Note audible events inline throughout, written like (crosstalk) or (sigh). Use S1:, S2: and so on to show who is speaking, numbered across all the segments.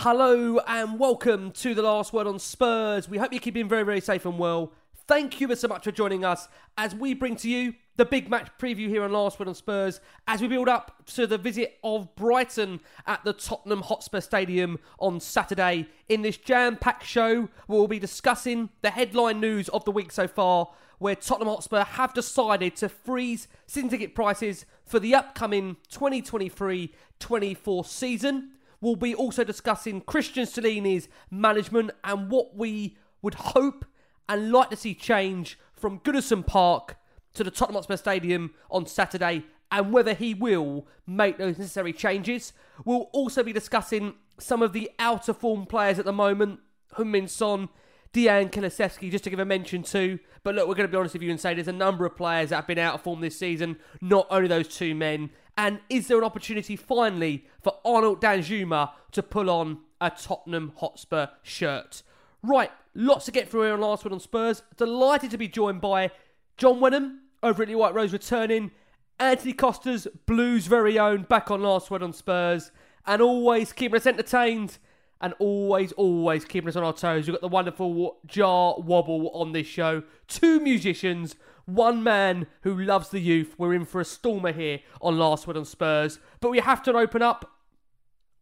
S1: Hello and welcome to the last word on Spurs. We hope you're keeping very, very safe and well. Thank you so much for joining us as we bring to you the big match preview here on Last Word on Spurs as we build up to the visit of Brighton at the Tottenham Hotspur Stadium on Saturday. In this jam packed show, we'll be discussing the headline news of the week so far, where Tottenham Hotspur have decided to freeze season ticket prices for the upcoming 2023 24 season. We'll be also discussing Cristian Stellini's management and what we would hope and like to see change from Goodison Park to the Tottenham Hotspur Stadium on Saturday and whether he will make those necessary changes. We'll also be discussing some of the outer form players at the moment, Heung-Min Son, Dejan just to give a mention to. But look, we're going to be honest with you and say there's a number of players that have been out of form this season, not only those two men. And is there an opportunity finally for Arnaut Danjuma to pull on a Tottenham Hotspur shirt? Right, lots to get through here on Last Word on Spurs. Delighted to be joined by John Wenham over at the White Rose returning, Antony Costa's Blue's very own back on Last Word on Spurs, and always keeping us entertained and always, always keeping us on our toes. We've got the wonderful Jah Wobble on this show. Two musicians, one man who loves the youth. We're in for a stormer here on Last Word on Spurs. But we have to open up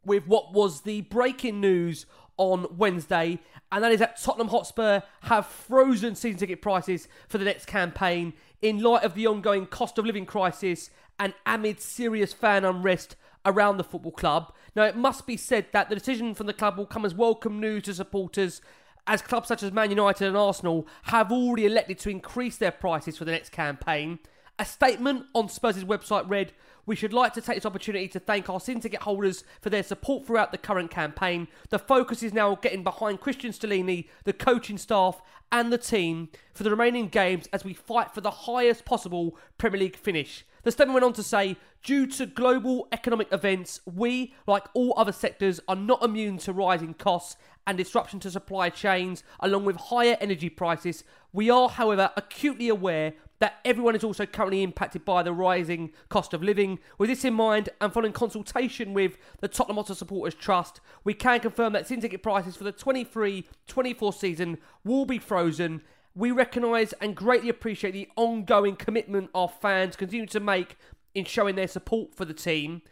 S1: with what was the breaking news on Wednesday, and that is that Tottenham Hotspur have frozen season ticket prices for the next campaign in light of the ongoing cost of living crisis and amid serious fan unrest around the football club. Now, it must be said that the decision from the club will come as welcome news to supporters. As clubs such as Man United and Arsenal have already elected to increase their prices for the next campaign. A statement on Spurs' website read, We should like to take this opportunity to thank our ticket holders for their support throughout the current campaign. The focus is now getting behind Cristian Stellini, the coaching staff, and the team for the remaining games as we fight for the highest possible Premier League finish. The statement went on to say, due to global economic events, we, like all other sectors, are not immune to rising costs and disruption to supply chains, along with higher energy prices. We are, however, acutely aware that everyone is also currently impacted by the rising cost of living. With this in mind, and following consultation with the Tottenham Hotspur Supporters Trust, we can confirm that season ticket prices for the 23-24 season will be frozen. We recognise and greatly appreciate the ongoing commitment our fans continue to make in showing their support for the team.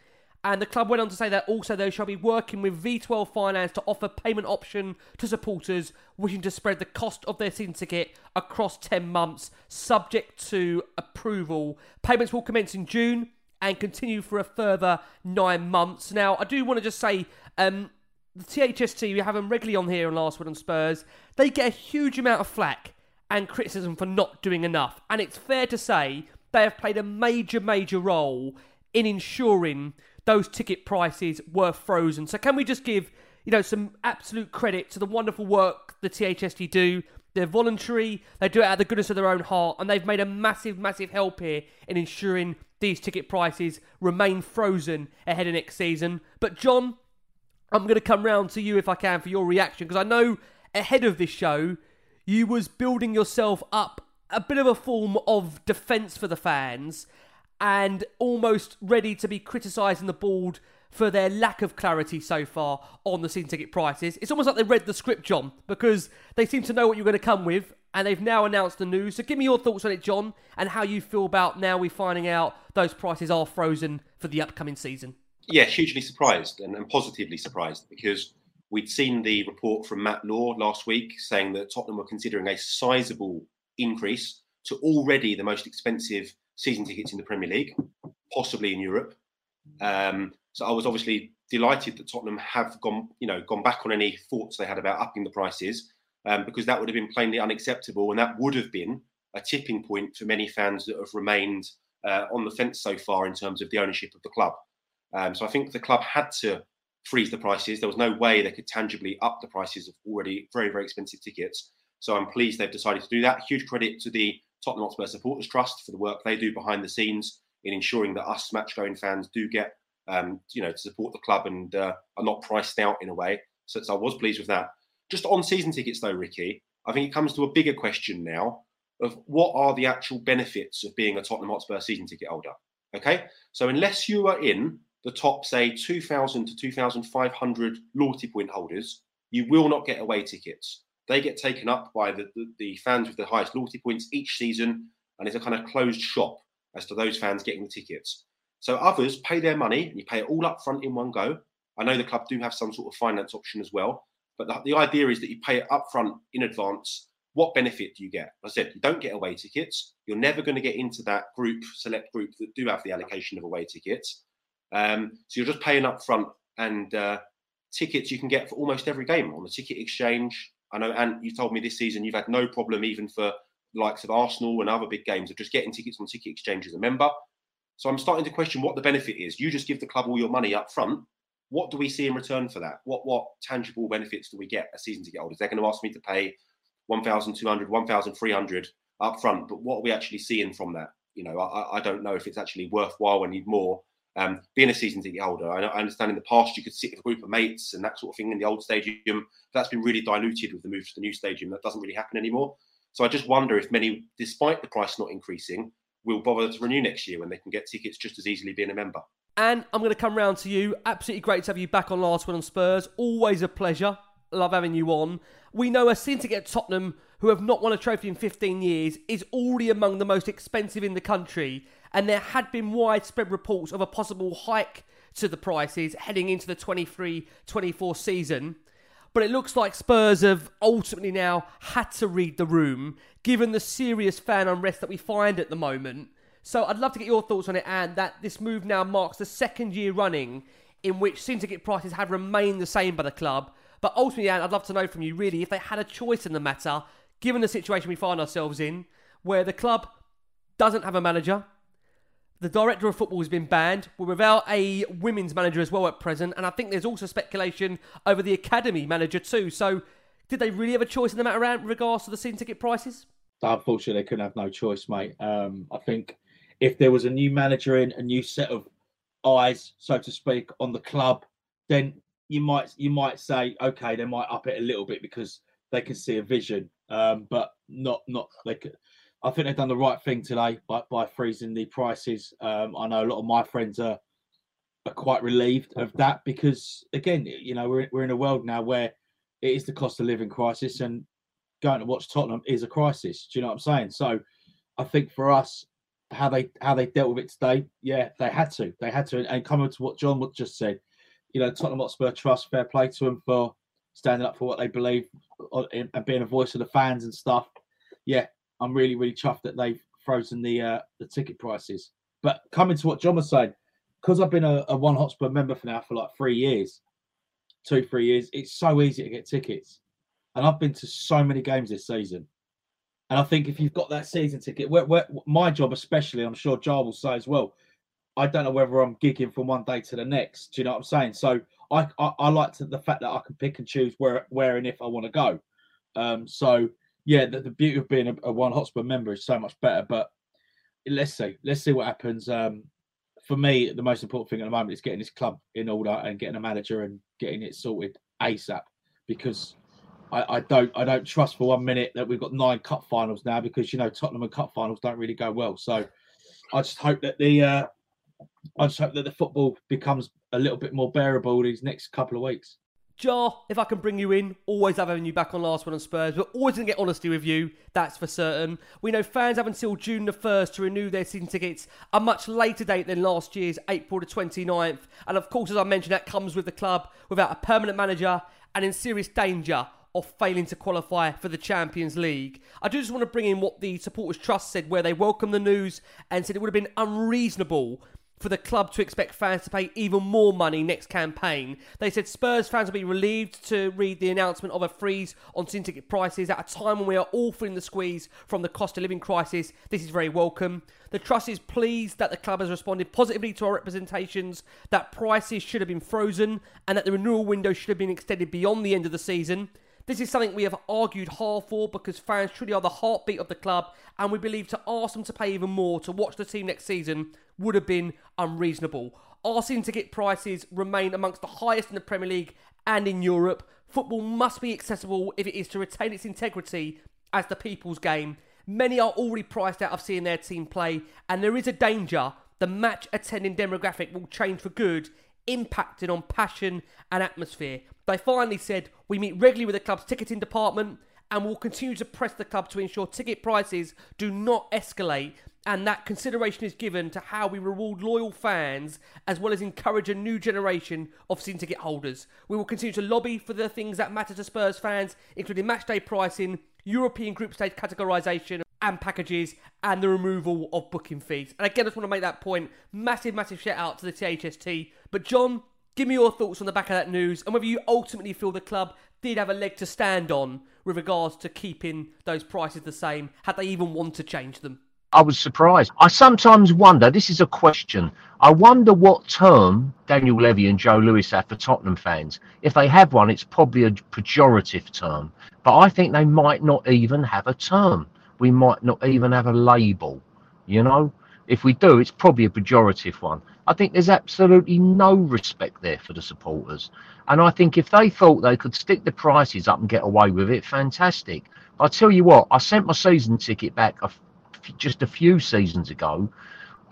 S1: And the club went on to say that also they shall be working with V12 Finance to offer payment option to supporters wishing to spread the cost of their season ticket across 10 months, subject to approval. Payments will commence in June and continue for a further nine months. Now, I do want to just say, um, the THST, we have them regularly on here on Last Word on Spurs. They get a huge amount of flack and criticism for not doing enough. And it's fair to say they have played a major, major role in ensuring those ticket prices were frozen. So can we just give, you know, some absolute credit to the wonderful work the THST do? They're voluntary, they do it out of the goodness of their own heart, and they've made a massive, massive help here in ensuring these ticket prices remain frozen ahead of next season. But John, I'm going to come round to you if I can for your reaction because I know ahead of this show, you was building yourself up a bit of a form of defence for the fans and almost ready to be criticising the board for their lack of clarity so far on the season ticket prices. It's almost like they read the script, John, because they seem to know what you're going to come with, and they've now announced the news. So give me your thoughts on it, John, and how you feel about now we're finding out those prices are frozen for the upcoming season.
S2: Yeah, hugely surprised and, and positively surprised because we'd seen the report from Matt Law last week saying that Tottenham were considering a sizable increase to already the most expensive season tickets in the Premier League, possibly in Europe. Um, so I was obviously delighted that Tottenham have gone, you know, gone back on any thoughts they had about upping the prices, um, because that would have been plainly unacceptable, and that would have been a tipping point for many fans that have remained uh, on the fence so far in terms of the ownership of the club. Um, so I think the club had to freeze the prices. There was no way they could tangibly up the prices of already very, very expensive tickets. So I'm pleased they've decided to do that. Huge credit to the Tottenham Hotspur Supporters Trust for the work they do behind the scenes in ensuring that us match-going fans do get, um, you know, to support the club and uh, are not priced out in a way. So, so I was pleased with that. Just on season tickets, though, Ricky, I think it comes to a bigger question now of what are the actual benefits of being a Tottenham Hotspur season ticket holder. Okay, so unless you are in the top, say, 2,000 to 2,500 loyalty point holders, you will not get away tickets. They get taken up by the, the, the, fans with the highest loyalty points each season, and it's a kind of closed shop as to those fans getting the tickets. So others pay their money, and you pay it all up front in one go. I know the club do have some sort of finance option as well, but the, the idea is that you pay it up front in advance. What benefit do you get? I said you don't get away tickets. You're never going to get into that group, select group that do have the allocation of away tickets. Um, so you're just paying up front, and uh, tickets you can get for almost every game on the ticket exchange. I know, and you told me this season you've had no problem even for likes of Arsenal and other big games of just getting tickets on ticket exchange as a member. So I'm starting to question what the benefit is. You just give the club all your money up front. What do we see in return for that? What what tangible benefits do we get a season ticket holders? They're going to ask me to pay 1,200, 1,300 up front, but what are we actually seeing from that? You know, I, I don't know if it's actually worthwhile. I need more um, being a season ticket holder, I, understand in the past you could sit with a group of mates and that sort of thing in the old stadium. That's been really diluted with the move to the new stadium. That doesn't really happen anymore. So I just wonder if many, despite the price not increasing, will bother to renew next year when they can get tickets just as easily being a member.
S1: And I'm going to come round to you. Absolutely great to have you back on Last One on Spurs. Always a pleasure. Love having you on. We know a season get Tottenham, who have not won a trophy in 15 years, is already among the most expensive in the country and there had been widespread reports of a possible hike to the prices heading into the 23 24 season. But it looks like Spurs have ultimately now had to read the room, given the serious fan unrest that we find at the moment. So I'd love to get your thoughts on it, and that this move now marks the second year running in which ticket prices have remained the same by the club. But ultimately, Ant, I'd love to know from you really if they had a choice in the matter, given the situation we find ourselves in, where the club doesn't have a manager, the director of football has been banned. We're without a women's manager as well at present, and I think there's also speculation over the academy manager too. So, did they really have a choice in the matter around regards to the season ticket prices?
S3: Unfortunately, they couldn't have no choice, mate. Um, I think if there was a new manager in, a new set of eyes, so to speak, on the club, then you might you might say, okay, they might up it a little bit because they can see a vision, um, but not not they could I think they've done the right thing today by, by freezing the prices. Um, I know a lot of my friends are are quite relieved of that because again, you know, we're we're in a world now where it is the cost of living crisis, and going to watch Tottenham is a crisis. Do you know what I'm saying? So, I think for us, how they how they dealt with it today, yeah, they had to, they had to, and coming to what John just said, you know, Tottenham Hotspur Trust, fair play to them for standing up for what they believe uh, and being a voice of the fans and stuff. Yeah, I'm really, really chuffed that they've frozen the uh, the ticket prices. But coming to what John was saying, because I've been a, a One Hotspur member for now for like three years, two, three years, it's so easy to get tickets. And I've been to so many games this season. And I think if you've got that season ticket, my job especially, I'm sure Jah will say as well, I don't know whether I'm gigging from one day to the next. Do you know what I'm saying? So I I, I like to, the fact that I can pick and choose where where and if I want to go. Um, so yeah, the, the beauty of being a, a, one Hotspur member is so much better. But let's see, let's see what happens. Um, for me, the most important thing at the moment is getting this club in order and getting a manager and getting it sorted ASAP. Because I, I, don't I don't trust for one minute that we've got nine cup finals now because you know Tottenham and cup finals don't really go well. So I just hope that the uh, I just hope that the football becomes a little bit more bearable these next couple of weeks.
S1: Jah, if I can bring you in, always having you back on Last one on Spurs. We're always going to get honesty with you, that's for certain. We know fans have until June the 1st to renew their season tickets, a much later date than last year's April the 29th. And of course, as I mentioned, that comes with the club without a permanent manager and in serious danger of failing to qualify for the Champions League. I do just want to bring in what the Supporters Trust said, where they welcomed the news and said it would have been unreasonable for the club to expect fans to pay even more money next campaign. They said Spurs fans will be relieved to read the announcement of a freeze on season ticket prices at a time when we are all feeling the squeeze from the cost of living crisis. This is very welcome. The Trust is pleased that the club has responded positively to our representations that prices should have been frozen and that the renewal window should have been extended beyond the end of the season. This is something we have argued hard for because fans truly are the heartbeat of the club, and we believe to ask them to pay even more to watch the team next season would have been unreasonable. Season ticket prices remain amongst the highest in the Premier League and in Europe. Football must be accessible if it is to retain its integrity as the people's game. Many are already priced out of seeing their team play, and there is a danger the match attending demographic will change for good, impacting on passion and atmosphere. They finally said, We meet regularly with the club's ticketing department and will continue to press the club to ensure ticket prices do not escalate and that consideration is given to how we reward loyal fans as well as encourage a new generation of season ticket holders. We will continue to lobby for the things that matter to Spurs fans, including matchday pricing, European group stage categorisation and packages, and the removal of booking fees. And again, I just want to make that point. Massive, massive shout out to the THST. But John, give me your thoughts on the back of that news and whether you ultimately feel the club did have a leg to stand on with regards to keeping those prices the same, had they even want to change them.
S4: I was surprised. I sometimes wonder, this is a question, I wonder what term Daniel Levy and Joe Lewis have for Tottenham fans. If they have one, it's probably a pejorative term. But I think they might not even have a term. We might not even have a label, you know? If we do, it's probably a pejorative one. I think there's absolutely no respect there for the supporters. And I think if they thought they could stick the prices up and get away with it, fantastic. But I tell you what, I sent my season ticket back a just a few seasons ago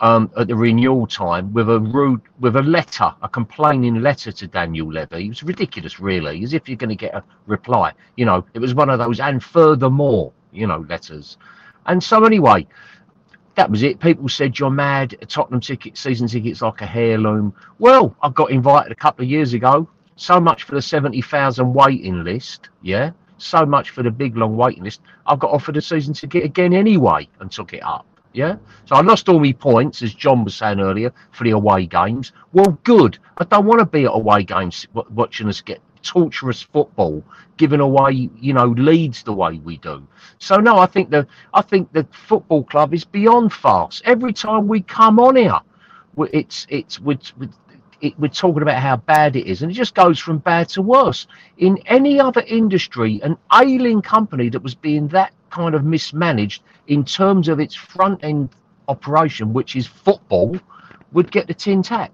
S4: um, at the renewal time with a rude, with a letter, a complaining letter to Daniel Levy. It was ridiculous, really, as if you're going to get a reply. You know, it was one of those and furthermore, you know, letters. And so anyway, that was it. People said you're mad. Tottenham ticket, season tickets like a heirloom. Well, I got invited a couple of years ago. So much for the seventy thousand waiting list. Yeah so much for the big long waiting list. I've got offered a season ticket again anyway and took it up. Yeah. So I lost all my points, as John was saying earlier, for the away games. Well, good. I don't want to be at away games watching us get torturous football, giving away, you know, leads the way we do. So no, I think the I think the football club is beyond fast. Every time we come on here, it's it's with it, we're talking about how bad it is, and it just goes from bad to worse. In any other industry, an ailing company that was being that kind of mismanaged in terms of its front end operation, which is football, would get the tin tack.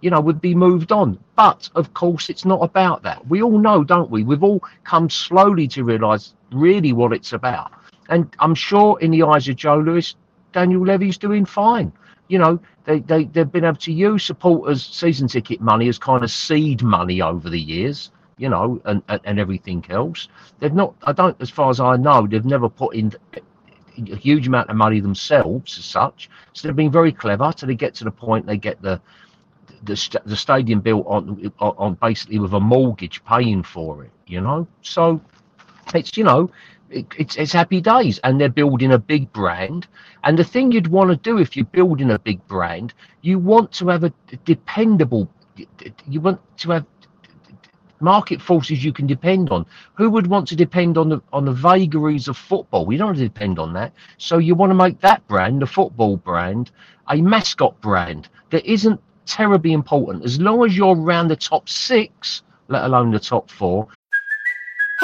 S4: You know, would be moved on. But of course, it's not about that. We all know, don't we? We've all come slowly to realise really what it's about. And I'm sure, in the eyes of Joe Lewis, Daniel Levy's doing fine you know, they, they, they've been able to use supporters' season ticket money as kind of seed money over the years, you know, and, and, and everything else. They've not, I don't, as far as I know, they've never put in a huge amount of money themselves as such. So they've been very clever till they get to the point they get the the, the stadium built on on basically with a mortgage paying for it, you know. So it's you know it, it's, it's happy days and they're building a big brand. And the thing you'd want to do if you're building a big brand you want to have a dependable you want to have market forces you can depend on. Who would want to depend on the on the vagaries of football? We don't want to depend on that. So you want to make that brand the football brand a mascot brand that isn't terribly important. As long as you're around the top six let alone the top four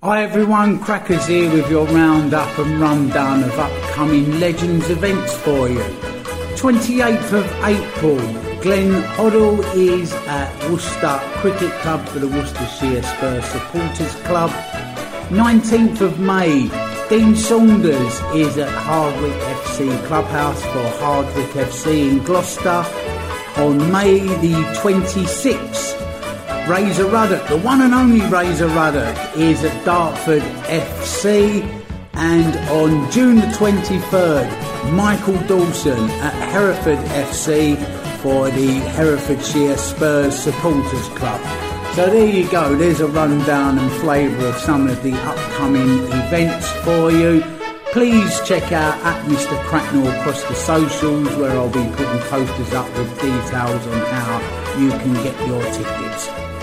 S5: Hi everyone, Crackers here with your roundup and rundown of upcoming Legends events for you. 28th of April, Glenn Hoddle is at Worcester Cricket Club for the Worcestershire Spurs Supporters Club. 19th of May, Dean Saunders is at Hardwick FC Clubhouse for Hardwick FC in Gloucester. On May the 26th, Razor Ruddock, the one and only Razor Ruddock, is at Dartford FC. And on June the 23rd, Michael Dawson at Hereford FC for the Herefordshire Spurs Supporters Club. So there you go, there's a rundown and flavour of some of the upcoming events for you. Please check out at Mr. Cracknell across the socials where I'll be putting posters up with details on how you can get your tickets.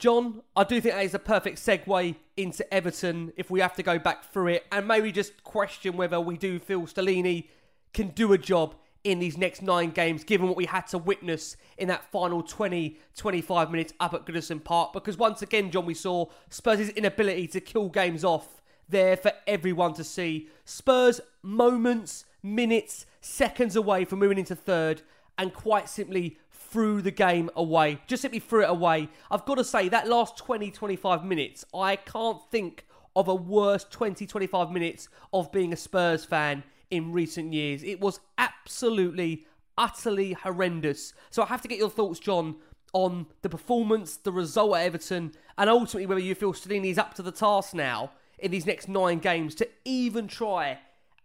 S1: John, I do think that is a perfect segue into Everton if we have to go back through it. And maybe just question whether we do feel Stellini can do a job in these next nine games given what we had to witness in that final 20 25 minutes up at Goodison Park. Because once again John we saw Spurs' inability to kill games off there for everyone to see. Spurs moments minutes seconds away from moving into third and quite simply threw the game away. Just simply threw it away. I've got to say, that last 20, 25 minutes, I can't think of a worse 20, 25 minutes of being a Spurs fan in recent years. It was absolutely, utterly horrendous. So I have to get your thoughts, John, on the performance, the result at Everton, and ultimately whether you feel Stellini's up to the task now in these next nine games to even try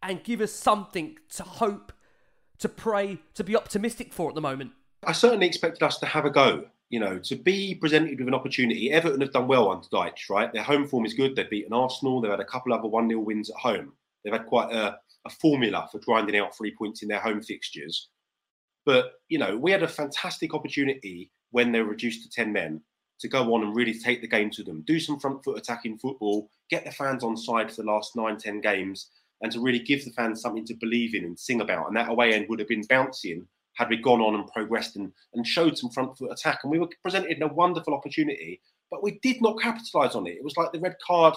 S1: and give us something to hope, to pray, to be optimistic for at the moment.
S2: I certainly expected us to have a go. You know, to be presented with an opportunity. Everton have done well under Dyche, right? Their home form is good. They've beaten Arsenal. They've had a couple of other 1 0 wins at home. They've had quite a, a formula for grinding out three points in their home fixtures. But, you know, we had a fantastic opportunity when they were reduced to 10 men to go on and really take the game to them, do some front foot attacking football, get the fans on side for the last nine, 10 games, and to really give the fans something to believe in and sing about. And that away end would have been bouncing had we gone on and progressed and, and showed some front foot attack. And we were presented a wonderful opportunity but we did not capitalise on it. It was like the red card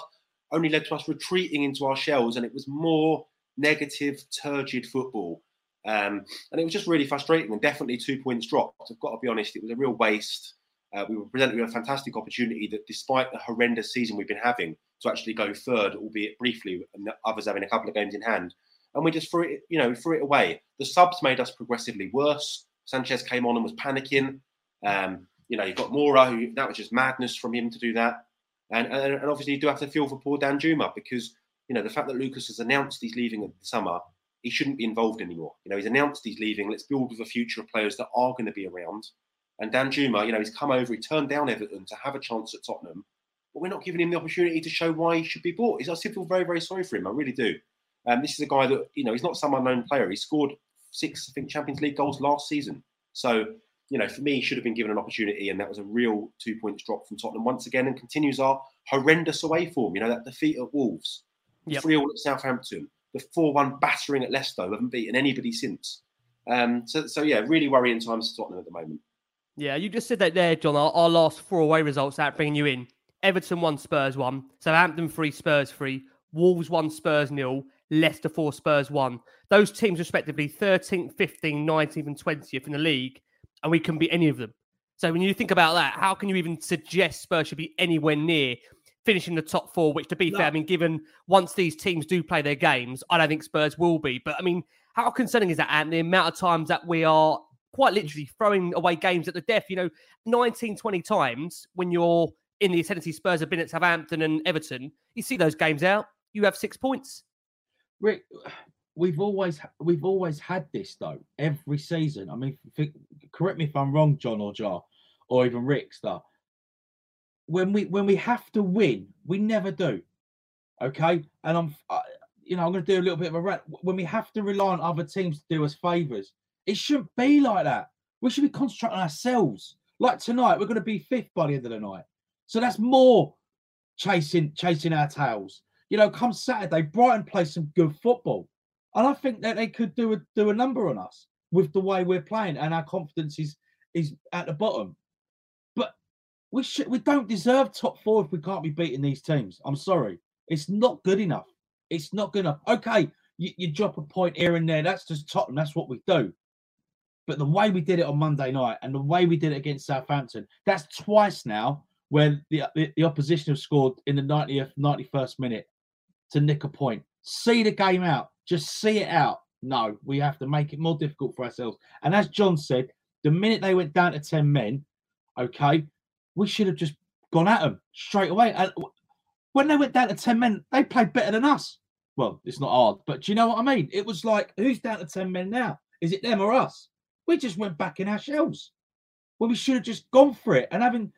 S2: only led to us retreating into our shells, and it was more negative, turgid football. Um, and it was just really frustrating and definitely two points dropped. I've got to be honest, it was a real waste. Uh, we were presented with a fantastic opportunity that, despite the horrendous season we've been having, to actually go third, albeit briefly, and others having a couple of games in hand. And we just threw it, you know, threw it away. The subs made us progressively worse. Sanchez came on and was panicking. Um, you know, you've got Moura, who that was just madness from him to do that. And, and, and obviously, you do have to feel for poor Danjuma because, you know, the fact that Lucas has announced he's leaving in the summer, he shouldn't be involved anymore. You know, he's announced he's leaving. Let's build with a future of players that are going to be around. And Danjuma, you know, he's come over, he turned down Everton to have a chance at Tottenham, but we're not giving him the opportunity to show why he should be bought. I still feel very, very sorry for him. I really do. Um, this is a guy that, you know, he's not some unknown player. He scored six, I think, Champions League goals last season. So, you know, for me, he should have been given an opportunity, and that was a real two points drop from Tottenham once again, and continues our horrendous away form. You know, that defeat at Wolves,
S1: Yep.
S2: 3 all at Southampton, the 4 1 battering at Leicester, haven't beaten anybody since. Um, so, so, yeah, really worrying times for Tottenham at the moment.
S1: Yeah, you just said that there, John. Our, our last four away results out bringing you in. Everton won, Spurs won. Southampton three, Spurs three. Wolves one, Spurs nil. Leicester four, Spurs one. Those teams respectively 13th, 15th, 19th, and 20th in the league, and we can beat any of them. So when you think about that, how can you even suggest Spurs should be anywhere near finishing the top four? Which, to be fair, I mean, given once these teams do play their games, I don't think Spurs will be. But I mean, how concerning is that, and the amount of times that we are quite literally throwing away games at the death? You know, 19, 20 times when you're in the ascendancy, Spurs have been at Southampton and Everton. You see those games out, you have six points.
S3: Rick, we've always we've always had this though every season. I mean, correct me if I'm wrong, John or Jah, or even Rick. Star. When we when we have to win, we never do. Okay, and I'm uh, you know I'm going to do a little bit of a rant. When we have to rely on other teams to do us favors, it shouldn't be like that. We should be concentrating on ourselves. Like tonight, we're going to be fifth by the end of the night, so that's more chasing chasing our tails. You know, come Saturday, Brighton play some good football. And I think that they could do a do a number on us with the way we're playing, and our confidence is is at the bottom. But we should we don't deserve top four if we can't be beating these teams. I'm sorry, it's not good enough. It's not good enough. Okay, you, you drop a point here and there. That's just Tottenham. That's what we do. But the way we did it on Monday night and the way we did it against Southampton, that's twice now where the, the, the opposition have scored in the 90th, 91st minute to nick a point. See the game out. Just see it out. No, we have to make it more difficult for ourselves. And as John said, the minute they went down to 10 men, okay, we should have just gone at them straight away. And when they went down to 10 men, they played better than us. Well, it's not hard, but do you know what I mean? It was like, who's down to 10 men now? Is it them or us? We just went back in our shells. Well, we should have just gone for it and having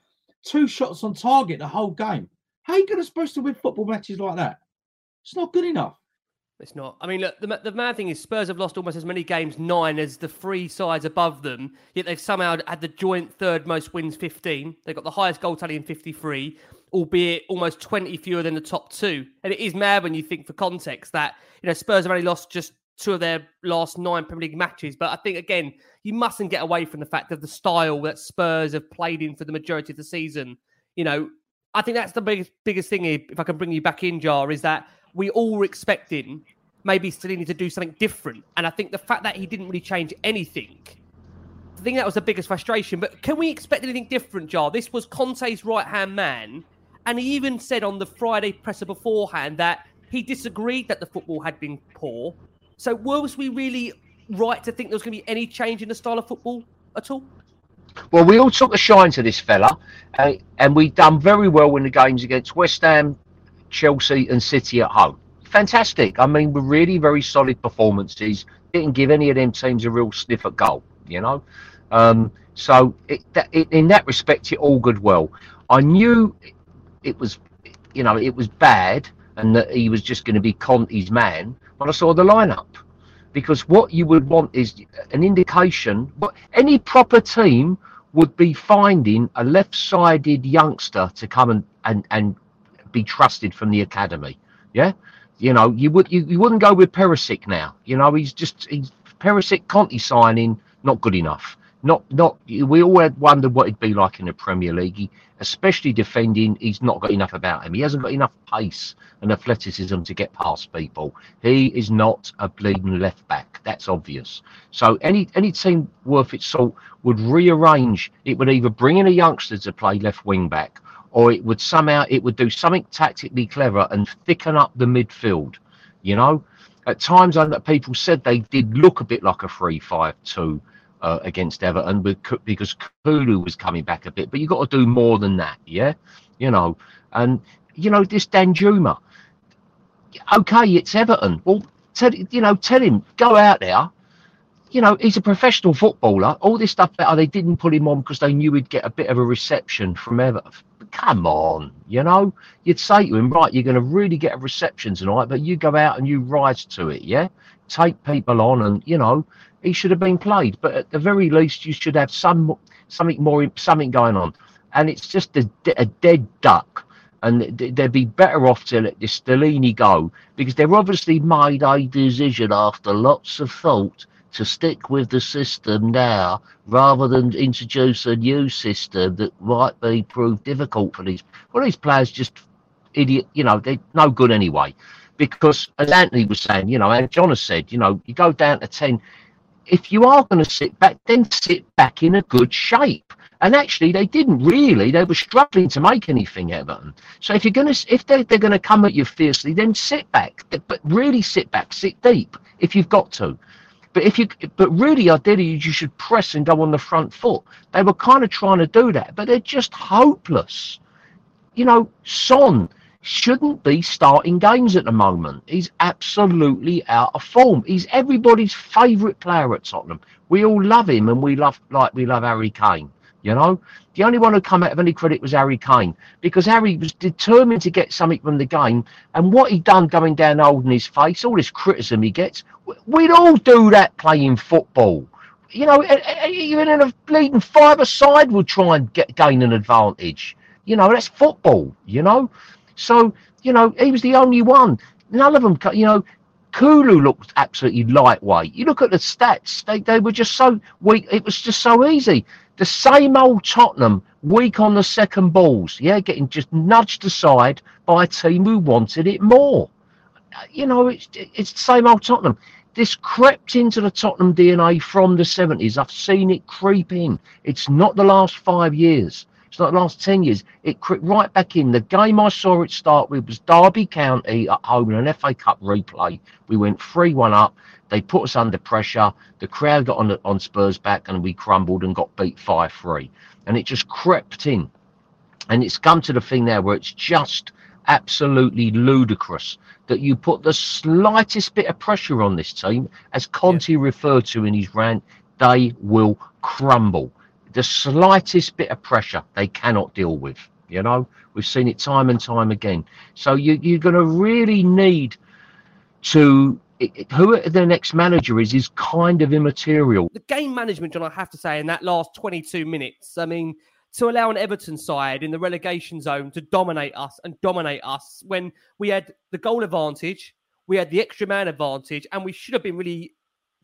S3: two shots on target the whole game. How are you going to supposed to win football matches like that? It's not good enough.
S1: It's not. I mean, look, the, the mad thing is Spurs have lost almost as many games, nine, as the three sides above them, yet they've somehow had the joint third most wins, 15. They've got the highest goal tally in 53, albeit almost 20 fewer than the top two. And it is mad when you think, for context, that, you know, Spurs have only lost just two of their last nine Premier League matches. But I think, again, you mustn't get away from the fact of the style that Spurs have played in for the majority of the season. You know, I think that's the biggest, biggest thing, if I can bring you back in, Jah, is that we all were expecting maybe Stellini to do something different. And I think the fact that he didn't really change anything, I think that was the biggest frustration. But can we expect anything different, Jah? This was Conte's right hand man. And he even said on the Friday presser beforehand that he disagreed that the football had been poor. So was we really right to think there was going to be any change in the style of football at all?
S4: Well, we all took a shine to this fella, uh, and we done very well in the games against West Ham, Chelsea, and City at home. Fantastic. I mean, we're really very solid performances. Didn't give any of them teams a real sniff at goal, you know. Um, so it, that, it, in that respect, it all good well. I knew it was, you know, it was bad, and that he was just going to be Conte's man when I saw the lineup because what you would want is an indication what any proper team would be finding a left-sided youngster to come and, and, and be trusted from the academy yeah you know you would you, you wouldn't go with Perisic now you know he's just he's Perisic Conte signing not good enough Not, not. We all had wondered what it'd be like in the Premier League, he, especially defending. He's not got enough about him. He hasn't got enough pace and athleticism to get past people. He is not a bleeding left back. That's obvious. So any any team worth its salt would rearrange. It would either bring in a youngster to play left wing back, or it would somehow it would do something tactically clever and thicken up the midfield. You know, at times I know people said they did look a bit like a three-five-two uh, against Everton because Kulu was coming back a bit. But you've got to do more than that, yeah? You know, and, you know, this Danjuma, okay, it's Everton. Well, tell, you know, tell him, go out there. You know, he's a professional footballer. All this stuff oh, they didn't put him on because they knew he'd get a bit of a reception from ever. Come on, you know, you'd say to him, right, you're going to really get a reception tonight, but you go out and you rise to it, yeah? Take people on and, you know, he should have been played. But at the very least, you should have some something more, something going on. And it's just a, a dead duck. And they'd be better off to let this Stellini go because they've obviously made a decision after lots of thought to stick with the system now rather than introduce a new system that might be proved difficult for these. Well, these players just idiot, you know, they're no good anyway. Because as Antony was saying, you know, and John has said, you know, you go down to 10, if you are going to sit back, then sit back in a good shape. And actually, they didn't really. They were struggling to make anything, Everton. So if you're going to, if they're, they're going to come at you fiercely, then sit back. But really, sit back, sit deep if you've got to. But if you, but really, ideally, you should press and go on the front foot. They were kind of trying to do that, but they're just hopeless. You know, Son shouldn't be starting games at the moment. He's absolutely out of form. He's everybody's favourite player at Tottenham. We all love him, and we love like we love Harry Kane. You know, the only one who come out of any credit was Harry Kane because Harry was determined to get something from the game, and what he done going down holding his face, all this criticism he gets, we'd all do that playing football. You know, even in a bleeding five-a-side would try and get gain an advantage. You know, that's football. You know, so, you know, he was the only one. None of them, you know, Kulu looked absolutely lightweight. You look at the stats, they, they were just so weak. It was just so easy. The same old Tottenham, weak on the second balls, yeah, getting just nudged aside by a team who wanted it more. You know, it's, it's the same old Tottenham. This crept into the Tottenham DNA from the 70s. I've seen it creep in. It's not the last five years. It's not the last 10 years. It crept right back in. The game I saw it start with was Derby County at home in an FA Cup replay. We went 3 1 up. They put us under pressure. The crowd got on, on Spurs back and we crumbled and got beat 5 3. And it just crept in. And it's come to the thing now where it's just absolutely ludicrous that you put the slightest bit of pressure on this team, as Conte yeah. referred to in his rant, they will crumble the slightest bit of pressure they cannot deal with. You know, we've seen it time and time again. So you, you're going to really need to who the next manager is is kind of immaterial.
S1: The game management, John, I have to say, in that last 22 minutes, I mean, to allow an Everton side in the relegation zone to dominate us and dominate us when we had the goal advantage, we had the extra man advantage, and we should have been really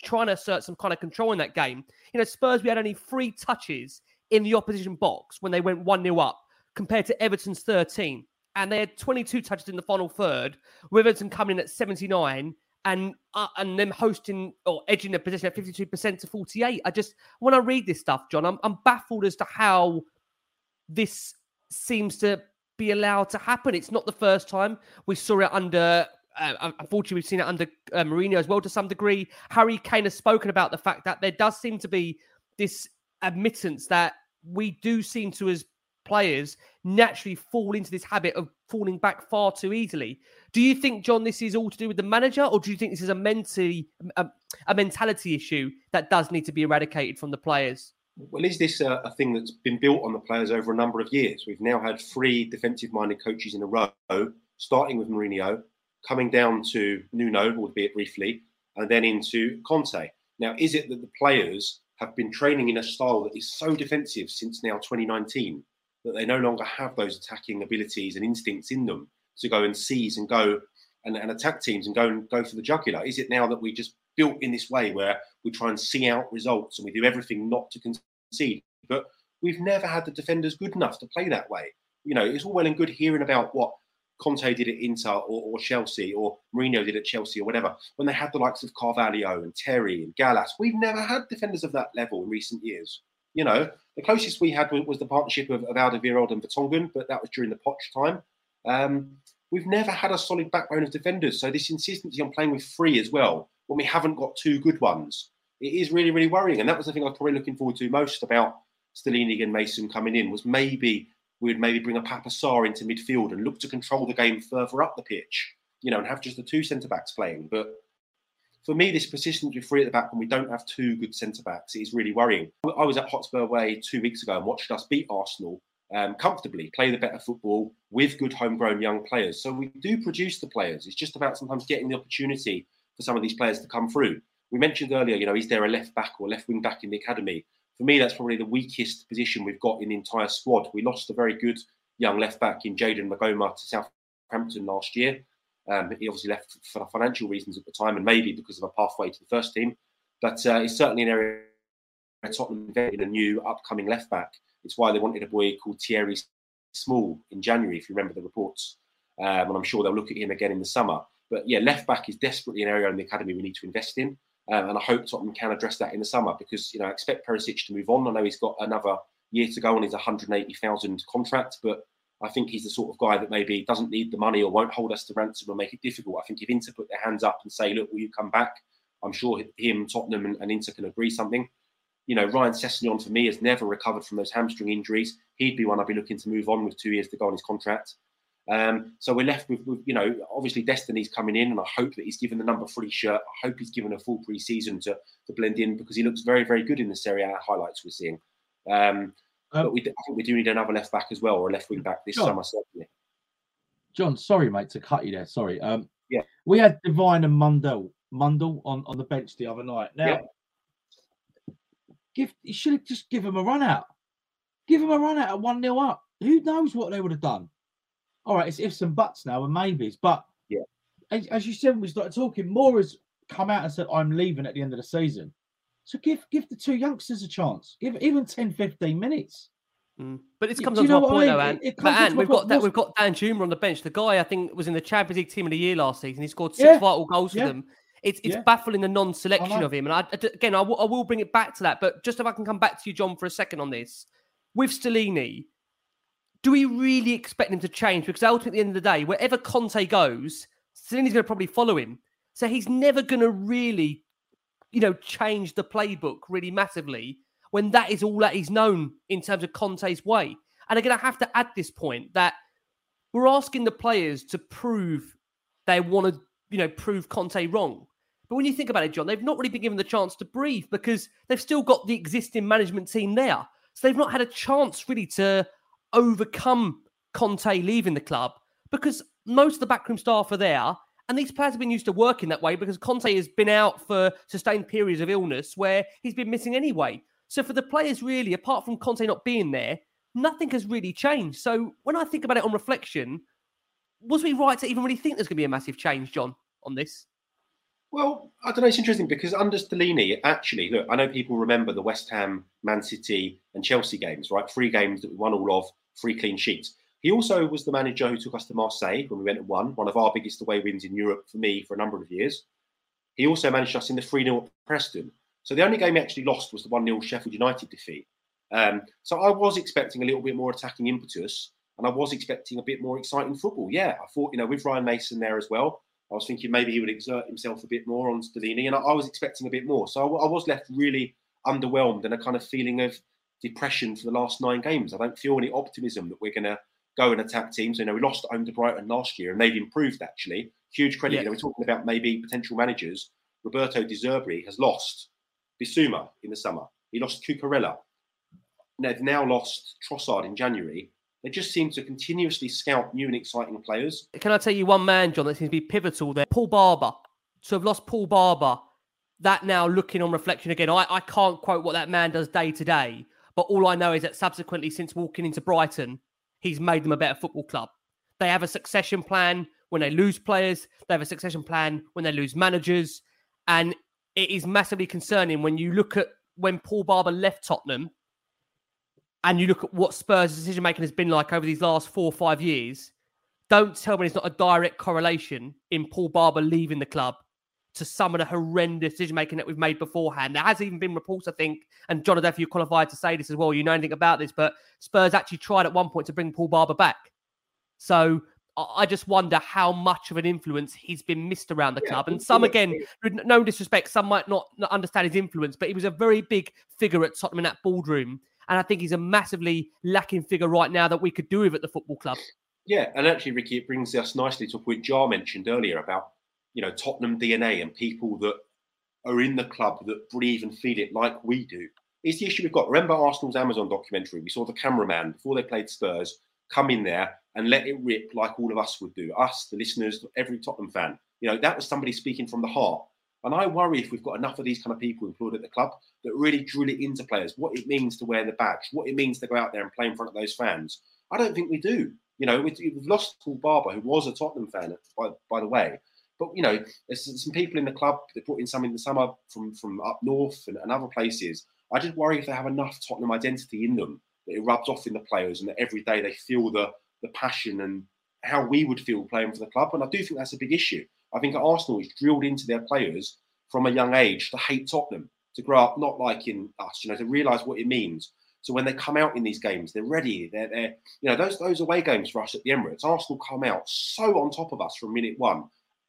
S1: trying to assert some kind of control in that game. You know, Spurs, we had only three touches in the opposition box when they went 1 0 up compared to Everton's 13. And they had 22 touches in the final third, with Everton coming in at 79 and uh, and them hosting or edging the position at 52% to 48. I just, when I read this stuff, John, I'm, I'm baffled as to how this seems to be allowed to happen. It's not the first time we saw it under uh, unfortunately, we've seen it under uh, Mourinho as well to some degree. Harry Kane has spoken about the fact that there does seem to be this admittance that we do seem to, as players, naturally fall into this habit of falling back far too easily. Do you think, John, this is all to do with the manager, or do you think this is a mentally a, a mentality issue that does need to be eradicated from the players?
S2: Well, is this a, a, thing that's been built on the players over a number of years? We've now had three defensive-minded coaches in a row, starting with Mourinho, coming down to Nuno, albeit briefly, and then into Conte. Now, is it that the players have been training in a style that is so defensive since now 2019 that they no longer have those attacking abilities and instincts in them to go and seize and go and, and attack teams and go and go for the jugular? Is it now that we just built in this way where we try and see out results and we do everything not to concede. But we've never had the defenders good enough to play that way. You know, it's all well and good hearing about what Conte did at Inter or, or, Chelsea or Mourinho did at Chelsea or whatever, when they had the likes of Carvalho and Terry and Gallas. We've never had defenders of that level in recent years. You know, the closest we had was, the partnership of, of Alderweireld and Vertonghen, but that was during the Poch time. Um, we've never had a solid backbone of defenders. So this insistency on playing with three as well, when we haven't got two good ones, it is really, really worrying. And that was the thing I was probably looking forward to most about Stellini and Mason coming in was maybe we'd maybe bring a Pape Sarr into midfield and look to control the game further up the pitch, you know, and have just the two centre backs playing. But for me, this persistence with three at the back when we don't have two good centre backs is really worrying. I was at Hotspur Way two weeks ago and watched us beat Arsenal um, comfortably, play the better football with good homegrown young players. So we do produce the players. It's just about sometimes getting the opportunity for some of these players to come through. We mentioned earlier, you know, is there a left back or left wing back in the academy? For me, that's probably the weakest position we've got in the entire squad. We lost a very good young left back in Jaden Meghoma to Southampton last year. Um, he obviously left for financial reasons at the time and maybe because of a pathway to the first team. But uh, it's certainly an area where Tottenham invested in a new upcoming left back. It's why they wanted a boy called Thierry Small in January, if you remember the reports. Um, and I'm sure they'll look at him again in the summer. But yeah, left back is desperately an area in the academy we need to invest in. Um, and I hope Tottenham can address that in the summer because you know I expect Perisic to move on. I know he's got another year to go on his 180,000 contract, but I think he's the sort of guy that maybe doesn't need the money or won't hold us to ransom or make it difficult. I think if Inter put their hands up and say, "Look, will you come back?" I'm sure him, Tottenham, and, and Inter can agree something. You know, Ryan Sessegnon for me has never recovered from those hamstring injuries. He'd be one I'd be looking to move on with two years to go on his contract. Um, so we're left with, with, you know, obviously Destiny's coming in, and I hope that he's given the number three shirt. I hope he's given a full pre-season to to blend in because he looks very, very good in the Serie A highlights we're seeing. Um, um, but we, I think we do need another left back as well, or a left wing back this John, summer certainly.
S3: John, sorry mate to cut you there. Sorry. Um,
S2: yeah,
S3: we had Divine and Mundle Mundle on on the bench the other night. Now, yeah. give you should have just give him a run out. Give him a run out at one 0 up. Who knows what they would have done? All right, it's ifs and buts now and maybes. But
S2: yeah,
S3: as, as you said, when we started talking, more has come out and said, I'm leaving at the end of the season. So give give the two youngsters a chance. Give even 10, 15 minutes.
S1: Mm. But it comes on to my point, though, Ant. But we've got that. We've got Danjuma on the bench. The guy I think was in the Champions League team of the year last season. He scored six yeah. vital goals for them. It's it's yeah. baffling the non-selection of him. And I, again, I, w- I will bring it back to that. But just if I can come back to you, John, for a second on this, with Stellini, do we really expect him to change? Because ultimately, at the end of the day, wherever Conte goes, Stellini's going to probably follow him. So he's never going to really, you know, change the playbook really massively when that is all that he's known in terms of Conte's way. And again, I have to add this point that we're asking the players to prove they want to, you know, prove Conte wrong. But when you think about it, John, they've not really been given the chance to breathe because they've still got the existing management team there. So they've not had a chance really to overcome Conte leaving the club because most of the backroom staff are there. And these players have been used to working that way because Conte has been out for sustained periods of illness where he's been missing anyway. So for the players, really, apart from Conte not being there, nothing has really changed. So when I think about it on reflection, was we right to even really think there's going to be a massive change, John, on this?
S2: Well, I don't know. It's interesting because under Stellini, actually, look, I know people remember the West Ham, Man City, and Chelsea games, right? Three games that we won all of, three clean sheets. He also was the manager who took us to Marseille when we went and won, one of our biggest away wins in Europe for me for a number of years. He also managed us in the 3 0 at Preston. So the only game he actually lost was the 1 0 Sheffield United defeat. Um, so I was expecting a little bit more attacking impetus and I was expecting a bit more exciting football. Yeah, I thought, you know, with Ryan Mason there as well, I was thinking maybe he would exert himself a bit more on Stellini, and I, I was expecting a bit more. So I, I, was left really underwhelmed and a kind of feeling of depression for the last nine games. I don't feel any optimism that we're going to go and attack teams. You know, we lost at home to Brighton last year, and they've improved actually. Huge credit. Yeah. You know, we're talking about maybe potential managers. Roberto De Zerbi has lost Bissouma in the summer. He lost Cucurella. They've now lost Trossard in January. They just seem to continuously scout new and exciting players.
S1: Can I tell you one man, John, that seems to be pivotal there? Paul Barber. So I've lost Paul Barber. That now looking on reflection again, I, I can't quote what that man does day to day, but all I know is that subsequently, since walking into Brighton, he's made them a better football club. They have a succession plan when they lose players, they have a succession plan when they lose managers. And it is massively concerning when you look at when Paul Barber left Tottenham and you look at what Spurs' decision making has been like over these last four or five years. Don't tell me it's not a direct correlation in Paul Barber leaving the club to some of the horrendous decision making that we've made beforehand. There has even been reports, I think, and John, if you're qualified to say this as well. You know anything about this, but Spurs actually tried at one point to bring Paul Barber back. So I just wonder how much of an influence he's been missed around the club. And some, again, no disrespect, some might not, not understand his influence, but he was a very big figure at Tottenham in that boardroom. And I think he's a massively lacking figure right now that we could do with at the football club.
S2: Yeah, and actually, Ricky, it brings us nicely to a point Jah mentioned earlier about you know Tottenham DNA and people that are in the club that breathe and feel it like we do. Is the issue we've got? Remember Arsenal's Amazon documentary? We saw the cameraman before they played Spurs come in there and let it rip like all of us would do. Us, the listeners, every Tottenham fan. You know, that was somebody speaking from the heart. And I worry if we've got enough of these kind of people employed at the club that really drill it into players, what it means to wear the badge, what it means to go out there and play in front of those fans. I don't think we do. You know, we've, lost Paul Barber, who was a Tottenham fan, by, by the way. But you know, there's some people in the club. They brought in some in the summer from from up north and, and other places. I just worry if they have enough Tottenham identity in them that it rubs off in the players, and that every day they feel the the passion and how we would feel playing for the club. And I do think that's a big issue. I think at Arsenal, it's drilled into their players from a young age to hate Tottenham, to grow up not liking us, you know, to realise what it means. So when they come out in these games, they're ready. They're, they're, you know, those those away games for us at the Emirates, Arsenal come out so on top of us from minute one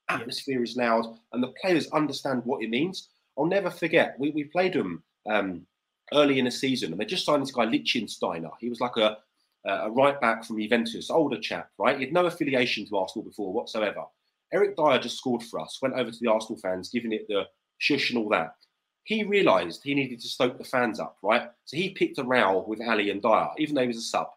S2: atmosphere is loud, and the players understand what it means. I'll never forget, we, we played them um, early in the season, and they just signed this guy, Lichtsteiner. He was like a, a right back from Juventus, older chap, right? He had no affiliation to Arsenal before whatsoever. Eric Dier just scored for us, went over to the Arsenal fans, giving it the shush and all that. He realised he needed to stoke the fans up, right? So he picked a row with Alli and Dier, even though he was a sub.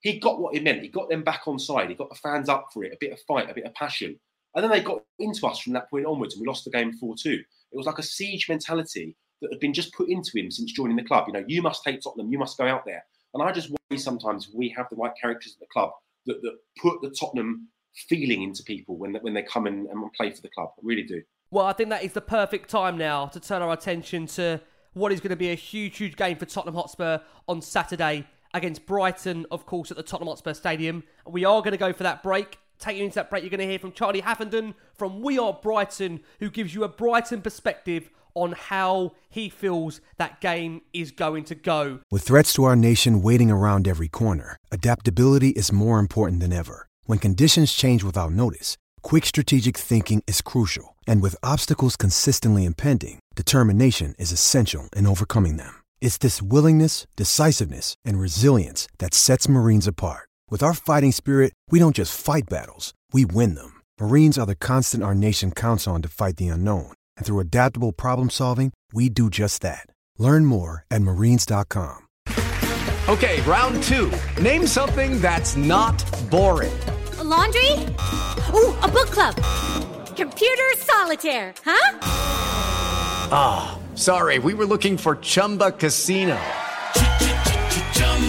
S2: He got what it meant. He got them back on side. He got the fans up for it, a bit of fight, a bit of passion. And then they got into us from that point onwards, and we lost the game 4 2. It was like a siege mentality that had been just put into him since joining the club. You know, you must take Tottenham, you must go out there. And I just worry sometimes we have the right characters at the club that, that put the Tottenham feeling into people when, when they come and, and play for the club. I really do.
S1: Well, I think that is the perfect time now to turn our attention to what is going to be a huge, huge game for Tottenham Hotspur on Saturday against Brighton, of course, at the Tottenham Hotspur Stadium. We are going to go for that break take you into that break, you're going to hear from Charlie Haffenden from We Are Brighton, who gives you a Brighton perspective on how he feels that game is going to go.
S6: With threats to our nation waiting around every corner, adaptability is more important than ever. When conditions change without notice, quick strategic thinking is crucial. And with obstacles consistently impending, determination is essential in overcoming them. It's this willingness, decisiveness, and resilience that sets Marines apart. With our fighting spirit, we don't just fight battles, we win them. Marines are the constant our nation counts on to fight the unknown. And through adaptable problem solving, we do just that. Learn more at marines.com.
S7: Okay, round two. Name something that's not boring.
S8: A laundry? Ooh, a book club. Computer solitaire, huh?
S7: Ah, oh, sorry, we were looking for Chumba Casino.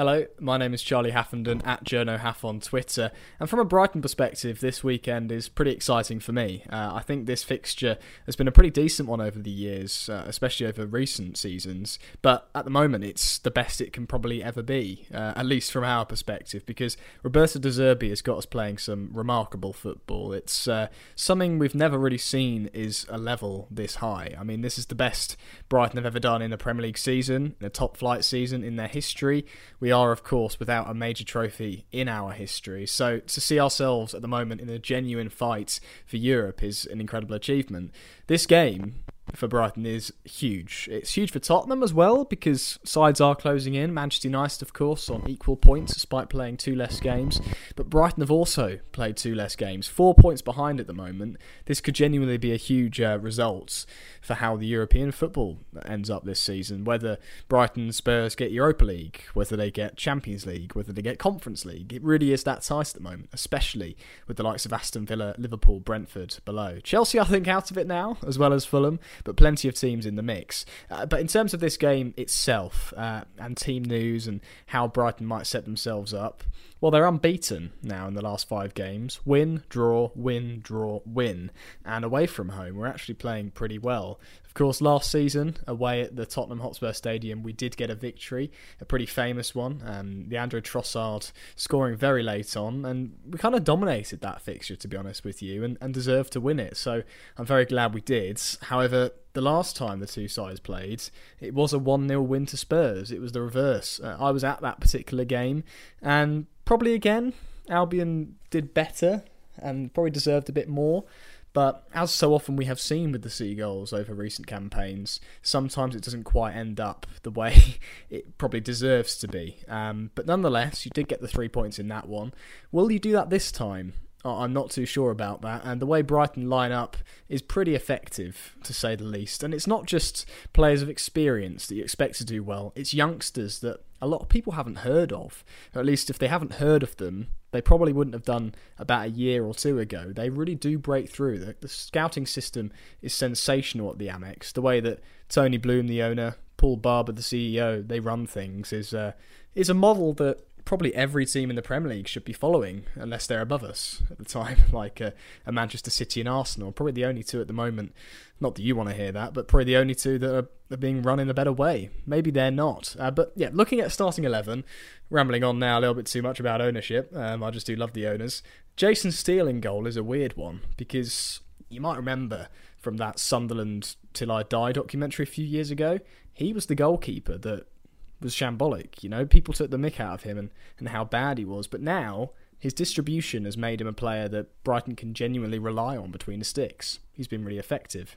S9: Hello, my name is Charlie Haffenden at JournoHaff on Twitter, and from a Brighton perspective, this weekend is pretty exciting for me. Uh, I think this fixture has been a pretty decent one over the years, uh, especially over recent seasons, but at the moment it's the best it can probably ever be, uh, at least from our perspective, because Roberto De Zerbi has got us playing some remarkable football. It's uh, something we've never really seen is a level this high. I mean, this is the best Brighton have ever done in a Premier League season, in a top flight season in their history. We are, of course, without a major trophy in our history. So to see ourselves at the moment in a genuine fight for Europe is an incredible achievement. This game for Brighton is huge. It's huge for Tottenham as well because sides are closing in. Manchester United, of course, on equal points despite playing two less games. But Brighton have also played two less games, four points behind at the moment. This could genuinely be a huge uh, result for how the European football ends up this season. Whether Brighton Spurs get Europa League, whether they get Champions League, whether they get Conference League. It really is that tight at the moment, especially with the likes of Aston Villa, Liverpool, Brentford below. Chelsea, I think, out of it now, as well as Fulham, but plenty of teams in the mix. Uh, but in terms of this game itself uh, and team news and how Brighton might set themselves up, well, they're unbeaten now in the last five games. Win, draw, win, draw, win. And away from home, we're actually playing pretty well. Of course, last season, away at the Tottenham Hotspur Stadium, we did get a victory, a pretty famous one. Um, Leandro Trossard scoring very late on, and we kind of dominated that fixture, to be honest with you, and, and deserved to win it. So I'm very glad we did. However, the last time the two sides played, it was a 1 0 win to Spurs. It was the reverse. Uh, I was at that particular game, and probably again, Albion did better and probably deserved a bit more. But as so often we have seen with the Seagulls over recent campaigns, sometimes it doesn't quite end up the way (laughs) it probably deserves to be. Um, but nonetheless, you did get the three points in that one. Will you do that this time? I'm not too sure about that. And the way Brighton line up is pretty effective, to say the least. And it's not just players of experience that you expect to do well, it's youngsters that a lot of people haven't heard of. Or at least if they haven't heard of them, they probably wouldn't have done about a year or two ago. They really do break through. The, the scouting system is sensational at the Amex. The way that Tony Bloom, the owner, Paul Barber, the CEO, they run things is uh, is a model that probably every team in the Premier League should be following, unless they're above us at the time, (laughs) like uh, a Manchester City and Arsenal. Probably the only two at the moment. Not that you want to hear that, but probably the only two that are, are being run in a better way. Maybe they're not. Uh, but yeah, looking at starting 11, rambling on now a little bit too much about ownership. Um, I just do love the owners. Jason Steele goal is a weird one because you might remember from that Sunderland Till I Die documentary a few years ago, he was the goalkeeper that was shambolic. You know, people took the mick out of him and, and how bad he was. But now his distribution has made him a player that Brighton can genuinely rely on between the sticks. He's been really effective.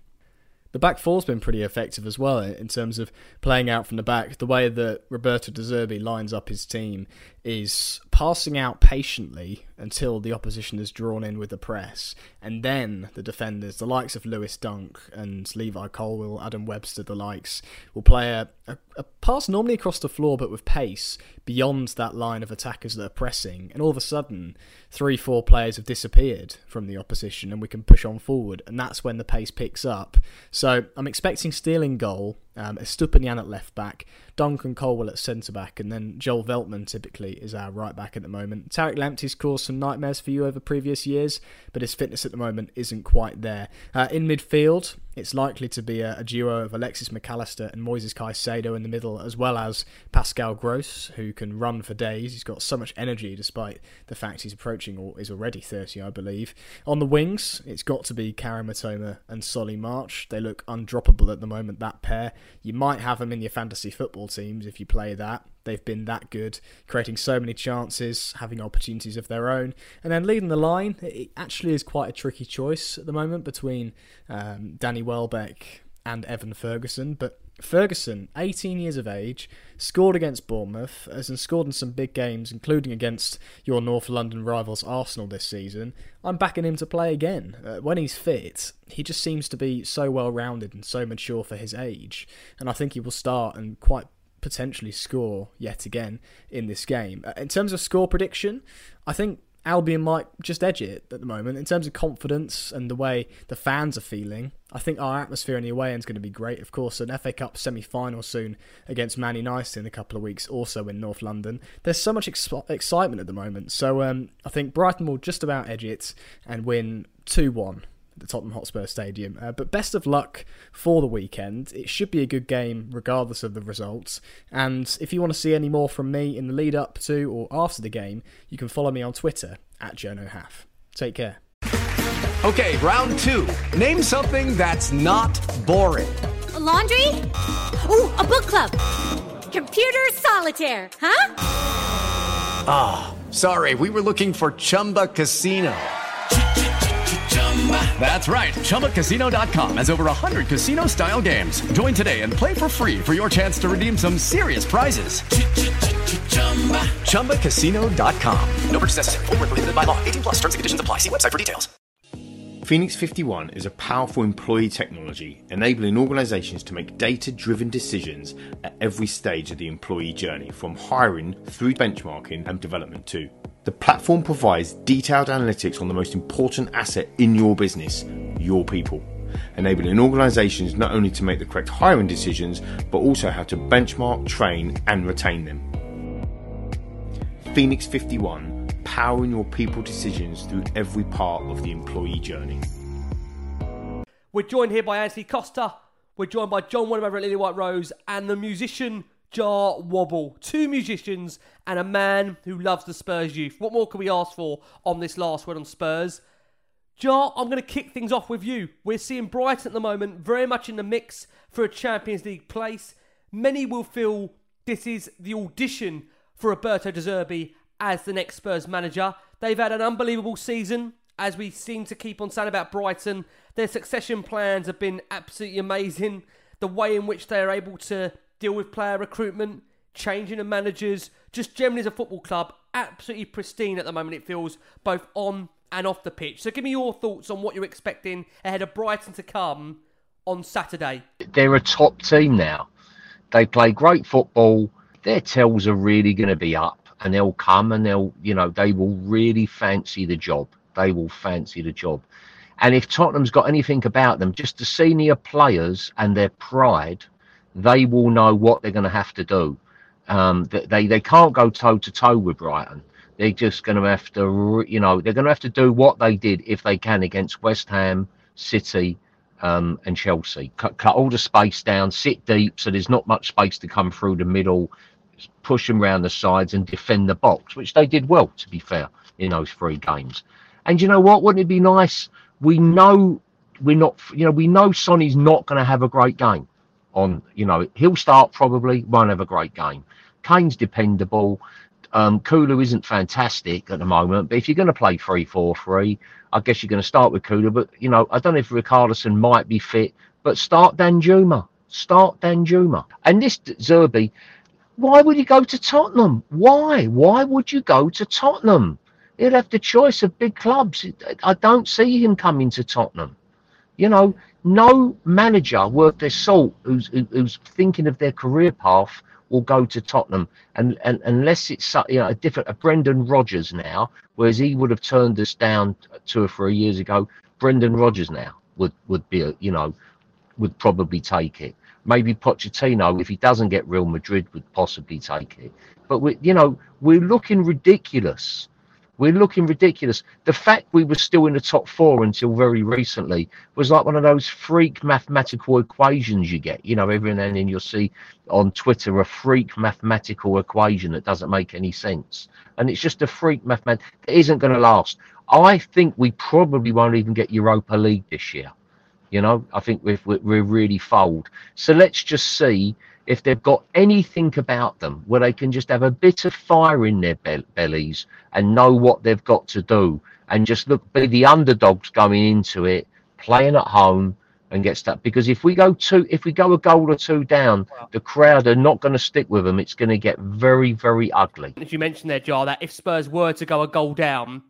S9: The back four's been pretty effective as well in terms of playing out from the back. The way that Roberto De Zerbi lines up his team is passing out patiently until the opposition is drawn in with the press, and then the defenders, the likes of Lewis Dunk and Levi Colwill, Adam Webster, the likes, will play a, a, a, pass normally across the floor but with pace beyond that line of attackers that are pressing, and all of a sudden, three, four players have disappeared from the opposition, and we can push on forward, and that's when the pace picks up. So I'm expecting Stealing goal um, Estupiñán at left back, Duncan Colwill at centre back, and then Joel Veltman typically is our right back at the moment. Tariq Lamptey's caused some nightmares for you over previous years, but his fitness at the moment isn't quite there. Uh, in midfield, it's likely to be a, a, duo of Alexis Mac Allister and Moises Caicedo in the middle, as well as Pascal Gross, who can run for days. He's got so much energy despite the fact he's approaching or is already 30, I believe. On the wings, it's got to be Kaoru Mitoma and Solly March. They look undroppable at the moment, that pair. You might have them in your fantasy football teams if you play that. They've been that good, creating so many chances, having opportunities of their own. And then leading the line, it actually is quite a tricky choice at the moment between um, Danny Welbeck and Evan Ferguson. But Ferguson, 18 years of age, scored against Bournemouth, has scored in some big games, including against your North London rivals Arsenal this season. I'm backing him to play again. Uh, when he's fit, he just seems to be so well rounded and so mature for his age, and I think he will start and quite potentially score yet again in this game. Uh, in terms of score prediction, I think Albion might just edge it at the moment. In terms of confidence and the way the fans are feeling, I think our atmosphere in the away end is going to be great. Of course, an FA Cup semi final soon against Man United in a couple of weeks, also in North London. There's so much ex- excitement at the moment. So um, I think Brighton will just about edge it and win 2 1 the Tottenham Hotspur Stadium. Uh, but best of luck for the weekend. It should be a good game regardless of the results. And if you want to see any more from me in the lead up to or after the game, you can follow me on Twitter at JournoHaff. Take care.
S7: Okay, round two. Name something that's not boring.
S8: A laundry? Ooh, a book club. Computer solitaire, huh?
S7: Ah, oh, sorry, we were looking for Chumba Casino. That's right. ChumbaCasino.com has over 100 casino style games. Join today and play for free for your chance to redeem some serious prizes.
S10: ChumbaCasino.com. No purchase necessary. Where prohibited by law. 18 plus terms and conditions apply. See website for details.
S11: Phoenix 51 is a powerful employee technology enabling organizations to make data driven decisions at every stage of the employee journey, from hiring through benchmarking and development too. The platform provides detailed analytics on the most important asset in your business, your people, enabling organizations not only to make the correct hiring decisions, but also how to benchmark, train, and retain them. Phoenix 51, powering your people decisions through every part of the employee journey.
S1: We're joined here by Antony Costa. We're joined by John Wenham over at Lilywhite Rose and the musician Jah Wobble. Two musicians and a man who loves the Spurs youth. What more can we ask for on this last word on Spurs? Jah, I'm going to kick things off with you. We're seeing Brighton at the moment very much in the mix for a Champions League place. Many will feel this is the audition for Roberto De Zerbi as the next Spurs manager. They've had an unbelievable season, as we seem to keep on saying about Brighton. Their succession plans have been absolutely amazing. The way in which they are able to deal with player recruitment, changing the managers, just generally as a football club, absolutely pristine at the moment, it feels, both on and off the pitch. So give me your thoughts on what you're expecting ahead of Brighton to come on Saturday.
S4: They're a top team now. They play great football. Their tails are really going to be up and they'll come and they'll, you know, they will really fancy the job. They will fancy the job. And if Tottenham's got anything about them, just the senior players and their pride, they will know what they're going to have to do. Um, they they can't go toe to toe with Brighton. They're just going to have to, you know, they're going to have to do what they did if they can against West Ham, City, um, and Chelsea. Cut, cut all the space down, sit deep, so there's not much space to come through the middle. Push them around the sides and defend the box, which they did well, to be fair, in those three games. And you know what? Wouldn't it be nice? We know we're not, you know, we know Sonny's not going to have a great game. On, you know, he'll start probably, won't have a great game. Kane's dependable. Um, Kulu isn't fantastic at the moment, but if you're going to play 3 4 3, I guess you're going to start with Kulu. But, you know, I don't know if Richarlison might be fit, but start Danjuma. Start Danjuma. And this Zerbi, why would he go to Tottenham? Why? Why would you go to Tottenham? He'll have the choice of big clubs. I don't see him coming to Tottenham. You know, no manager worth their salt who's who's thinking of their career path will go to Tottenham, and, and unless it's you know a different a Brendan Rodgers now, whereas he would have turned us down two or three years ago. Brendan Rodgers now would would be a, you know would probably take it. Maybe Pochettino, if he doesn't get Real Madrid, would possibly take it. But we, you know, we're looking ridiculous. We're looking ridiculous. The fact we were still in the top four until very recently was like one of those freak mathematical equations you get. You know, every now and then you'll see on Twitter a freak mathematical equation that doesn't make any sense. And it's just a freak mathematical that isn't going to last. I think we probably won't even get Europa League this year. You know, I think we're, we're really fold. So let's just see if they've got anything about them where they can just have a bit of fire in their be- bellies and know what they've got to do and just look be the underdogs going into it, playing at home and get stuck. Because if we go two, if we go a goal or two down, the crowd are not going to stick with them. It's going to get very, very ugly.
S1: As you mentioned there, Jah, that if Spurs were to go a goal down,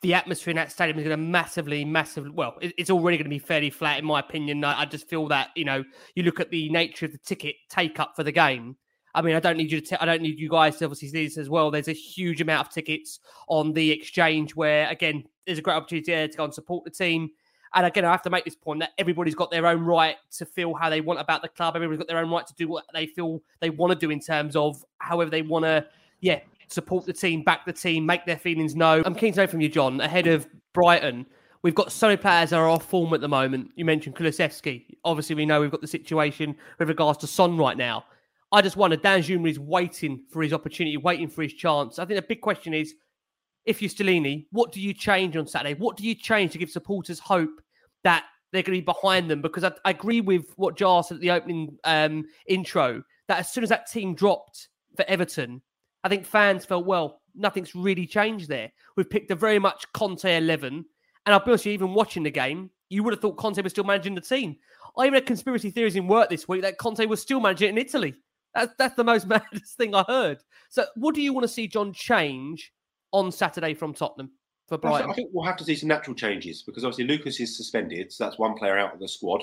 S1: the atmosphere in that stadium is going to massively, massively. Well, it's already going to be fairly flat, in my opinion. I just feel that you know, you look at the nature of the ticket take up for the game. I mean, I don't need you to. T- I don't need you guys to obviously see this as well. There's a huge amount of tickets on the exchange where, again, there's a great opportunity there to go and support the team. And again, I have to make this point that everybody's got their own right to feel how they want about the club. Everybody's got their own right to do what they feel they want to do in terms of however they want to, yeah, support the team, back the team, make their feelings known. I'm keen to know from you, John, ahead of Brighton. We've got so many players that are off form at the moment. You mentioned Kulusevski. Obviously, we know we've got the situation with regards to Son right now. I just wonder, Danjuma is waiting for his opportunity, waiting for his chance. I think the big question is, if you're Stellini, what do you change on Saturday? What do you change to give supporters hope that they're going to be behind them? Because I, I agree with what Jah said at the opening um, intro, that as soon as that team dropped for Everton, I think fans felt, well, nothing's really changed there. We've picked a very much Conte 11, And I'll be honest, you, even watching the game, you would have thought Conte was still managing the team. I even had conspiracy theories in work this week that Conte was still managing it in Italy. That's that's the most (laughs) maddest thing I heard. So, what do you want to see John change on Saturday from Tottenham for Brighton?
S2: I think we'll have to see some natural changes because obviously Lucas is suspended, so that's one player out of the squad.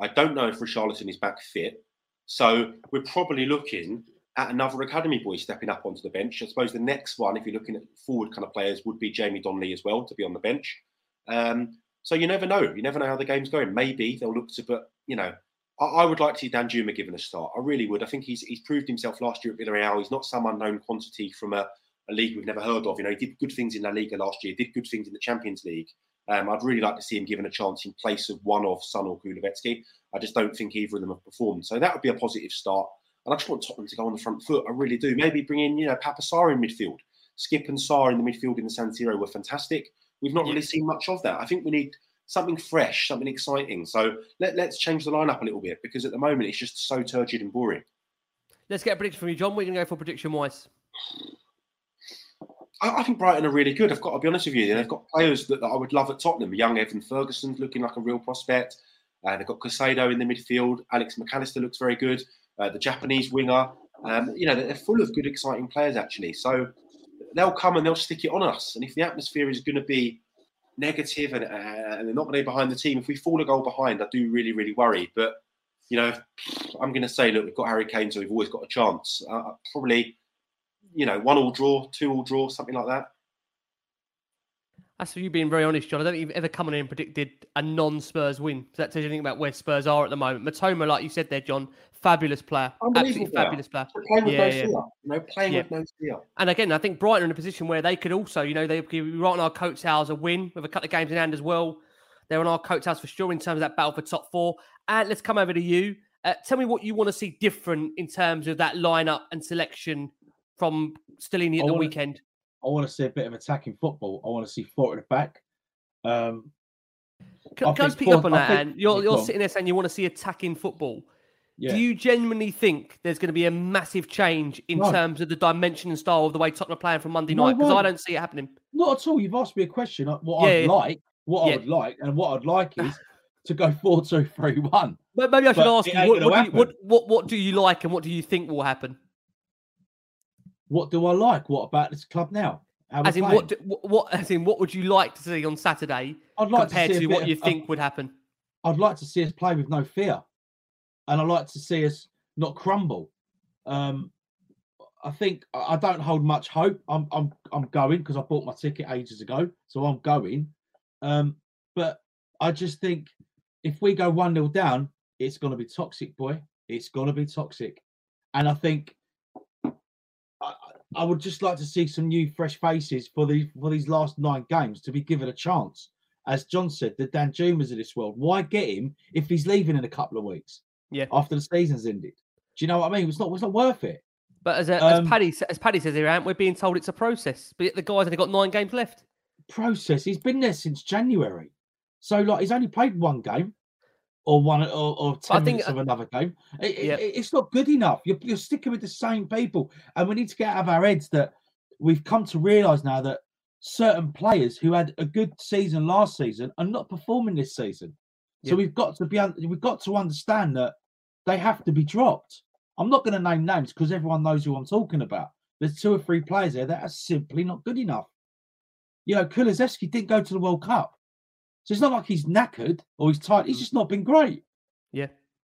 S2: I don't know if Richarlison is back fit, so we're probably looking at another academy boy stepping up onto the bench. I suppose the next one, if you're looking at forward kind of players, would be Jamie Donley as well to be on the bench. Um, so you never know. You never know how the game's going. Maybe they'll look to, but you know, I, I would like to see Danjuma given a start. I really would. I think he's he's proved himself last year at Villarreal. He's not some unknown quantity from a, a league we've never heard of. You know, he did good things in La Liga last year. Did good things in the Champions League. Um, I'd really like to see him given a chance in place of one of Son or Kulusevski. I just don't think either of them have performed. So that would be a positive start. And I just want Tottenham to go on the front foot. I really do. Maybe bring in, you know, Pape Sarr in midfield. Skip and Sarr in the midfield in the San Siro were fantastic. We've not really seen much of that. I think we need something fresh, something exciting. So let, let's change the lineup a little bit because at the moment it's just so turgid and boring.
S1: Let's get a prediction from you, John. We're going to go for prediction wise.
S2: I, I think Brighton are really good. I've got to be honest with you. They've got players that, that I would love at Tottenham. Young Evan Ferguson's looking like a real prospect. Uh, they've got Caicedo in the midfield. Alex Mac Allister looks very good. Uh, the Japanese winger. Um, you know, they're full of good, exciting players, actually. So they'll come and they'll stick it on us. And if the atmosphere is going to be negative and, uh, and they're not going to be behind the team, if we fall a goal behind, I do really, really worry. But, you know, I'm going to say, look, we've got Harry Kane, so we've always got a chance. Uh, probably, you know, one all draw, two all draw, something like that.
S1: That's for you being very honest, John. I don't think you've ever come on in and predicted a non-Spurs win. So that tells you anything about where Spurs are at the moment. Mitoma, like you said there, John, fabulous player, absolutely
S2: player.
S1: fabulous player.
S2: Playing with
S1: Yeah,
S2: no
S1: yeah.
S2: fear. You know, playing
S1: Yeah.
S2: with no fear.
S1: And again, I think Brighton are in a position where they could also, you know, they could be right on our coattails a win with a couple of games in hand as well. They're on our coattails for sure in terms of that battle for top four. And let's come over to you. Uh, tell me what you want to see different in terms of that lineup and selection from Stellini at
S3: I
S1: the
S3: wanna-
S1: weekend.
S3: I want to see a bit of attacking football. I want to see four at the back. Um,
S1: Can,
S3: I
S1: can I speak
S3: four-
S1: up on
S3: I
S1: that?
S3: think-
S1: and you're, you're sitting there saying you want to see attacking football.
S3: Yeah.
S1: Do you genuinely think there's going to be a massive change in
S3: No.
S1: terms of the dimension and style of the way Tottenham are playing from Monday
S3: No,
S1: night? Because I don't see it happening.
S3: Not at all. You've asked me a question. uh, What
S1: Yeah,
S3: I'd
S1: yeah.
S3: like, what. I would like, and what I'd like (laughs) is to go four, two, three, one.
S1: Maybe I should
S3: But
S1: ask you what, what, do you, what, what what do you like and what do you think will happen?
S3: What do I like? What about this club now? How
S1: As in,
S3: playing?
S1: what, do, what as in what would you like to see on Saturday
S3: I'd like to
S1: compared
S3: see
S1: to, what
S3: of-
S1: you
S3: of-
S1: think would happen?
S3: I'd like to see us play with no fear, and I'd like to see us not crumble. Um, I think I I don't hold much hope. I'm I'm I'm going because I bought my ticket ages ago, so I'm going. Um, but I just think if we go one 0 down, it's going to be toxic, boy. It's going to be toxic, and I think I, would just like to see some new, fresh faces for the for these last nine games to be given a chance. As John said, the Danjumas of this world. Why get him if he's leaving in a couple of weeks?
S1: Yeah.
S3: After the season's ended. Do you know what I mean? It's not. It's not worth it.
S1: But as, a,
S3: Um,
S1: as Paddy as Paddy says here, Ant, we're being told it's a process. But the guy's only got nine games left.
S3: Process. He's been there since January, so like he's only played one game, or one or, or ten
S1: I think-
S3: minutes of another game. It-
S1: Yeah.
S3: it- it's not good enough. You're, you're sticking with the same people, and we need to get out of our heads that we've come to realise now that certain players who had a good season last season are not performing this season. So
S1: Yeah.
S3: we've got to be we've got to understand that they have to be dropped. I'm not going to name names because everyone knows who I'm talking about. There's two or three players there that are simply not good enough. You know, Kulusevski didn't go to the World Cup, so it's not like he's knackered or he's tired. He's mm. just not been great.
S1: Yeah.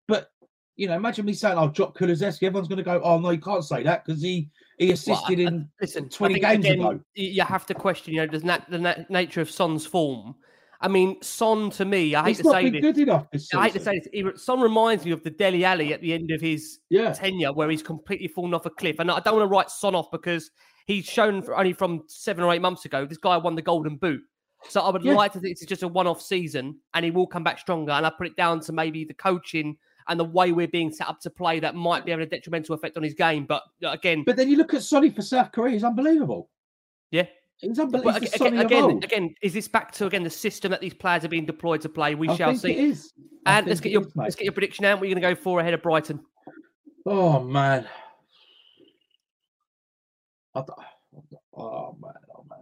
S3: But you know, imagine me saying oh, I'll drop Kulusevski. Everyone's going to go, "Oh no, you can't say that because he he
S1: Well, (laughs) I-
S3: assisted
S1: I-
S3: in
S1: listen,
S3: 20 games
S1: again,
S3: ago."
S1: You have to question, you know, does nat- the nat- nature of Son's form. I mean, Son to me, I hate
S3: He's
S1: to
S3: not
S1: say
S3: been
S1: this.
S3: good enough this
S1: I hate to say this. Son reminds me of the Dele Alli at the end of his
S3: Yeah.
S1: tenure, where he's completely fallen off a cliff. And I don't want to write Son off because he's shown for only from seven or eight months ago. This guy won the Golden Boot. So I would
S3: Yeah.
S1: like to think it's just a one-off season, and he will come back stronger. And I put it down to maybe the coaching and the way we're being set up to play that might be having a detrimental effect on his game. But uh, again,
S3: But then you look at Sonny for South Korea; he's unbelievable.
S1: yeah.
S3: He's unbelievable.
S1: aga-
S3: He's the Sonny
S1: again, again, again, is this back to again the system that these players are being deployed to play? We
S3: I
S1: shall
S3: think
S1: see.
S3: it is. I
S1: And let's get your
S3: is,
S1: let's get your prediction out. We're you going to go for ahead of Brighton.
S3: Oh man. I oh man, oh man.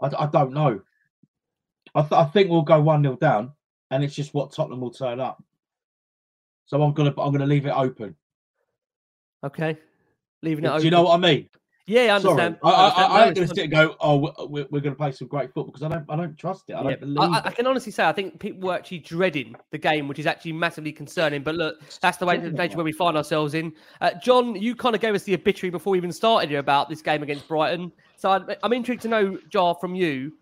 S3: I, I don't know. I, th- I think we'll go one 0 down, and it's just what Tottenham will turn up. So I'm gonna I'm gonna leave it open.
S1: Okay, leaving it
S3: Do
S1: open.
S3: you know what I mean?
S1: Yeah, I
S3: Sorry.
S1: understand.
S3: I, I. I,
S1: No,
S3: ain't
S1: it's
S3: gonna sit and go. Oh, we're, we're going to play some great football because I don't. I don't trust it. I
S1: Yeah,
S3: don't believe
S1: I, I-. I can honestly say I think people were actually dreading the game, which is actually massively concerning. But look, that's the way the nature where we find ourselves in. Uh, John, you kind of gave us the obituary before we even started here about this game against Brighton. So I'm, I'm intrigued to know, Jah, from you,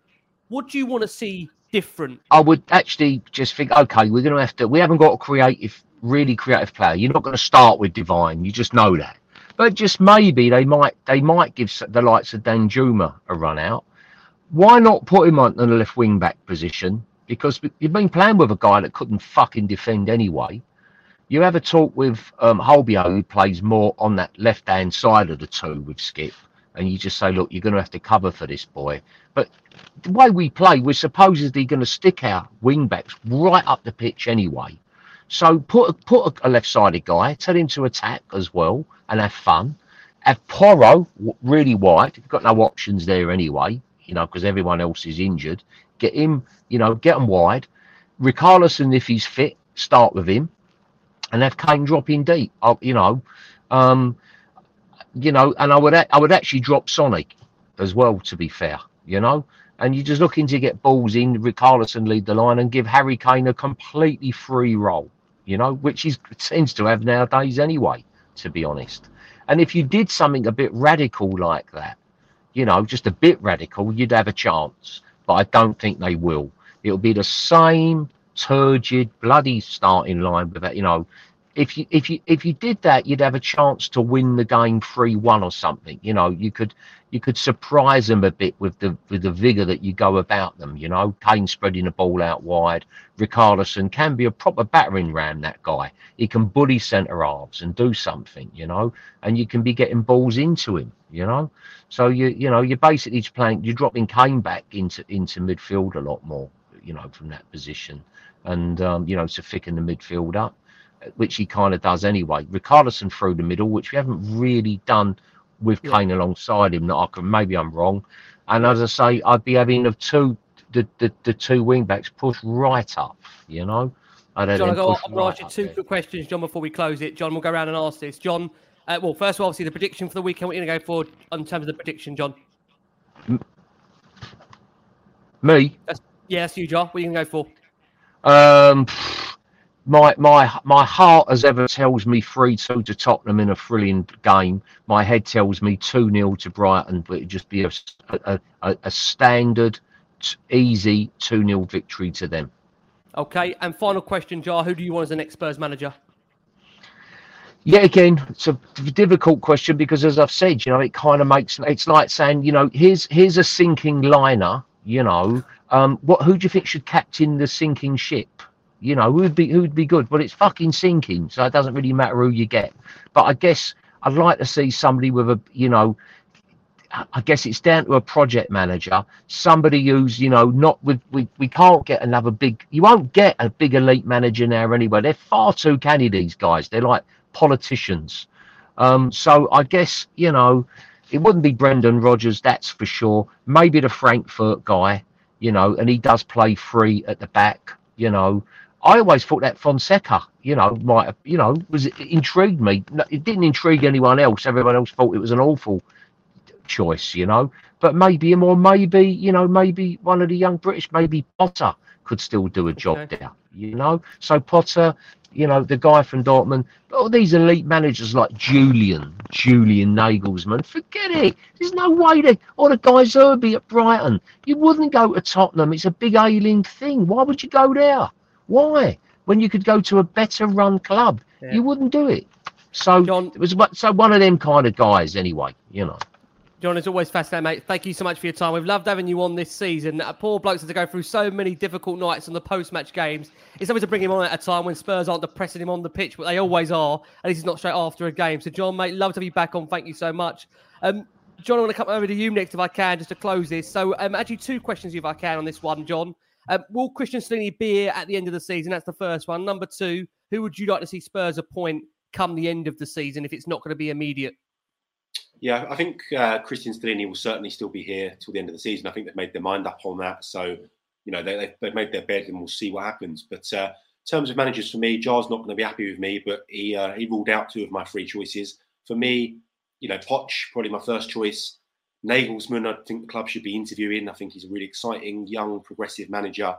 S1: what do you want to see different?
S4: I would actually just think, okay, we're going to have to. We haven't got a creative, really creative player. You're not going to start with Divine. You just know that. But just maybe they might they might give the likes of Danjuma a run out. Why not put him on the left wing back position? Because you've been playing with a guy that couldn't fucking defend anyway. You have a talk with um, Højbjerg, who plays more on that left hand side of the two with Skip, and you just say, look, you're going to have to cover for this boy. But the way we play, we're supposedly going to stick our wing backs right up the pitch anyway. So put a, put a, left-sided guy, tell him to attack as well and have fun. Have Porro w- really wide. You've got no options there anyway, you know, because everyone else is injured. Get him, you know, get him wide. Richarlison, if he's fit, start with him, and have Kane drop in deep. Uh, you know, um, you know, and I would I would actually drop Sonic as well. To be fair, you know, and you're just looking to get balls in. Richarlison lead the line and give Harry Kane a completely free role. You know, which he tends to have nowadays anyway. To be honest, and if you did something a bit radical like that, you know, just a bit radical, you'd have a chance. But I don't think they will. It'll be the same turgid, bloody starting line with that. You know, if you if you if you did that, you'd have a chance to win the game three one or something. You know, you could you could surprise them a bit with the with the vigor that you go about them. You know, Kane spreading the ball out wide. Richarlison can be a proper battering ram. That guy, he can bully centre halves and do something. You know, and you can be getting balls into him. You know, so you you know you're basically playing. You're dropping Kane back into into midfield a lot more. You know, from that position, and um, you know to thicken the midfield up which he kind of does anyway. Richarlison through the middle, which we haven't really done with Kane alongside him. That I can maybe I'm wrong. And as I say, I'd be having the two the, the, the two wing backs push right up. You know, I'd
S1: John, I've got, I'm going to
S4: right
S1: ask you two quick questions, John, before we close it. John, we'll go around and ask this. John, uh, well, first of all, obviously, the prediction for the weekend, what are you going to go for in terms of the prediction, John?
S4: Me,
S1: That's, yeah, that's you, Jah. What are you going to go for?
S4: um, my my my heart as ever tells me three two to Tottenham in a thrilling game. My head tells me two 0 to Brighton, but it'd just be a a, a, a standard, t- easy two 0 victory to them.
S1: Okay, and final question, Jah. Who do you want as the next Spurs manager?
S4: Yeah, again, it's a difficult question because, as I've said, you know, it kind of makes it's like saying, you know, here's here's a sinking liner. You know, um, what who do you think should captain the sinking ship? You know, who'd be who'd be good? Well, it's fucking sinking, so it doesn't really matter who you get. But I guess I'd like to see somebody with a, you know, I guess it's down to a project manager, somebody who's, you know, not with, we, we can't get another big, you won't get a big elite manager now anyway. They're far too canny, these guys. They're like politicians. Um, so I guess, you know, it wouldn't be Brendan Rodgers, that's for sure. Maybe the Frankfurt guy, you know, and he does play free at the back, you know. I always thought that Fonseca, you know, might have, you know, was intrigued me. It didn't intrigue anyone else. Everyone else thought it was an awful choice, you know. But maybe him, or maybe, you know, maybe one of the young British, maybe Potter could still do a job there, you know. So Potter, you know, the guy from Dortmund, all these elite managers like Julian, Julian Nagelsmann, forget it. There's no way they, or the guy Zerbi at Brighton, you wouldn't go to Tottenham. It's a big ailing thing. Why would you go there? Why? When you could go to a better run club, you wouldn't do it. So it was so one of them kind of guys, anyway. You know.
S1: John, it's always fascinating, mate. Thank you so much for your time. We've loved having you on this season. Uh, poor blokes have to go through so many difficult nights on the post-match games. It's always to bring him on at a time when Spurs aren't depressing him on the pitch, but they always are. At least it's not straight after a game. So, John, mate, love to be back on. Thank you so much. Um, John, I want to come over to you next if I can, just to close this. So, um, actually, two questions if I can on this one, John. Um, will Cristian Stellini be here at the end of the season? That's the first one. Number two, who would you like to see Spurs appoint come the end of the season if it's not going to be immediate?
S2: Yeah, I think uh, Cristian Stellini will certainly still be here till the end of the season. I think they've made their mind up on that. So you know they, they've made their bed and we'll see what happens. But uh, in terms of managers, for me, Jah's not going to be happy with me, but he uh, he ruled out two of my three choices. For me, you know, Poch probably my first choice. Nagelsmann, I think the club should be interviewing. I think he's a really exciting, young, progressive manager.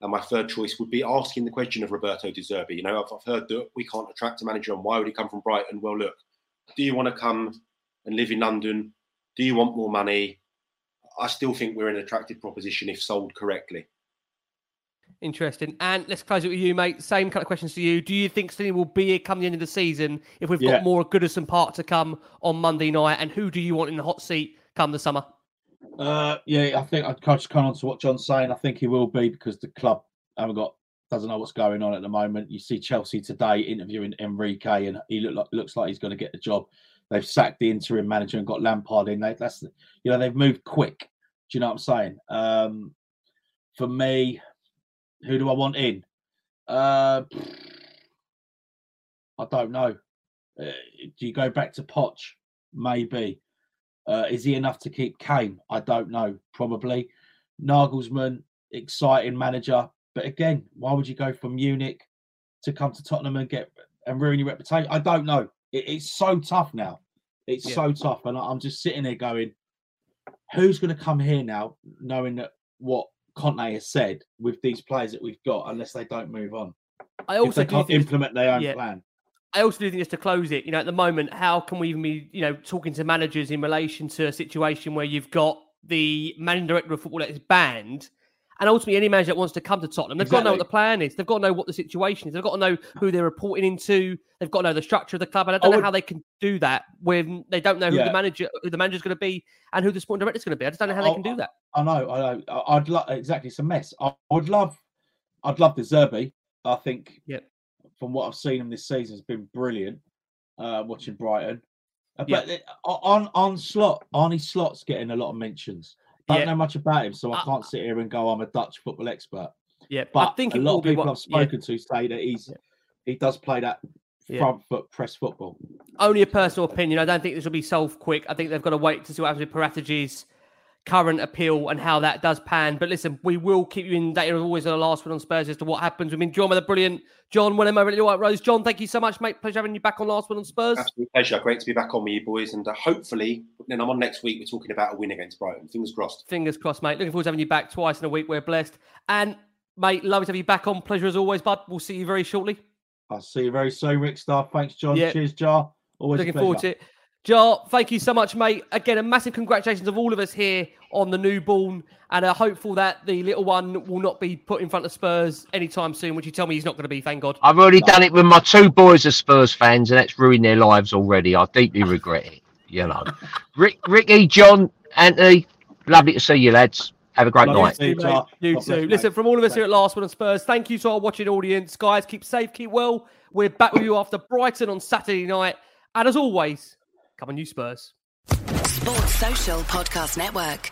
S2: And my third choice would be asking the question of Roberto De Zerbi. You know, I've, I've heard that we can't attract a manager, and why would he come from Brighton? Well, look, do you want to come and live in London? Do you want more money? I still think we're an attractive proposition if sold correctly.
S1: Interesting. And let's close it with you, mate. Same kind of questions to you. Do you think Steenie will be here come the end of the season if we've
S3: Yeah.
S1: got more Goodison Park to come on Monday night? And who do you want in the hot seat come the summer?
S3: Uh, yeah, I think I'd just come on to what John's saying. I think he will be because the club haven't got doesn't know what's going on at the moment. You see Chelsea today interviewing Enrique, and he look like, looks like he's going to get the job. They've sacked the interim manager and got Lampard in. They, that's you know they've moved quick. Do you know what I'm saying? Um, for me, who do I want in? Uh, I don't know. Uh, do you go back to Poch? Maybe. Uh, is he enough to keep Kane? I don't know. Probably. Nagelsmann, exciting manager, but again, why would you go from Munich to come to Tottenham and get and ruin your reputation? I don't know. It, it's so tough now. It's
S1: Yeah.
S3: so tough, and I'm just sitting there going, who's going to come here now, knowing that what Conte has said with these players that we've got, unless they don't move on.
S1: I
S3: If
S1: also
S3: they can't implement their own
S1: Yeah.
S3: plan.
S1: I also do think just to close it, you know, at the moment, how can we even be, you know, talking to managers in relation to a situation where you've got the managing director of football that is banned, and ultimately any manager that wants to come to Tottenham, they've got to know what the plan is. They've got to know what the situation is. They've got to know who they're reporting into. They've got to know the structure of the club. And I don't
S3: I
S1: know
S3: would-
S1: how they can do that when they don't know who
S3: Yeah.
S1: the manager, who the manager's going to be, and who the sporting director's going to be. I just don't know how they
S3: Oh,
S1: can do that.
S3: I know, I know. I- I'd love exactly. It's a mess. I would love, I'd love the Zerbi. I think,
S1: Yep.
S3: From what I've seen him this season, has been brilliant. Uh, watching Brighton, Uh, but on on slot, Arne Slot's getting a lot of mentions. Don't
S1: Yeah.
S3: know much about him, so I can't sit here and go, I'm a Dutch football expert.
S1: Yeah,
S3: But
S1: I think
S3: a lot of people
S1: what-
S3: I've
S1: yeah.
S3: spoken to say that he's he does play that
S1: Yeah.
S3: front foot press football.
S1: only a personal opinion. I don't think this will be solved quick. I think they've got to wait to see what happens with Paratici's current appeal and how that does pan. But listen, we will keep you in data as always on the Last Word On Spurs as to what happens. We've been joined by the brilliant John Wenham over at the White Rose. John, thank you so much, mate. Pleasure having you back on Last Word On Spurs.
S2: Absolute pleasure. Great to be back on with you boys, and uh, hopefully, then I'm on next week. We're talking about a win against Brighton. Fingers crossed.
S1: Fingers crossed, mate. Looking forward to having you back twice in a week. We're blessed. And mate, lovely to have you back on. Pleasure as always, bud. We'll see you very shortly.
S3: I'll see you very soon, Rick Star. Thanks, John.
S1: Yeah.
S3: Cheers, Jah. Always a
S1: Looking forward to it. Jah, thank you so much, mate. Again, a massive congratulations of all of us here on the newborn, and uh, hopeful that the little one will not be put in front of Spurs anytime soon, which you tell me he's not going to be, thank God.
S4: I've already done it with my two boys are Spurs fans, and that's ruined their lives already. I deeply regret it. You know, (laughs) Rick, Ricky, John, Anthony, lovely to see you, lads. Have a great
S1: Lovely
S4: night.
S1: to see you, mate. You too. Listen, from all of us here at Last Word On Spurs, thank you to our watching audience. Guys, keep safe, keep well. We're back with you after Brighton on Saturday night. And as always, come on, you Spurs.
S12: Sports Social Podcast Network.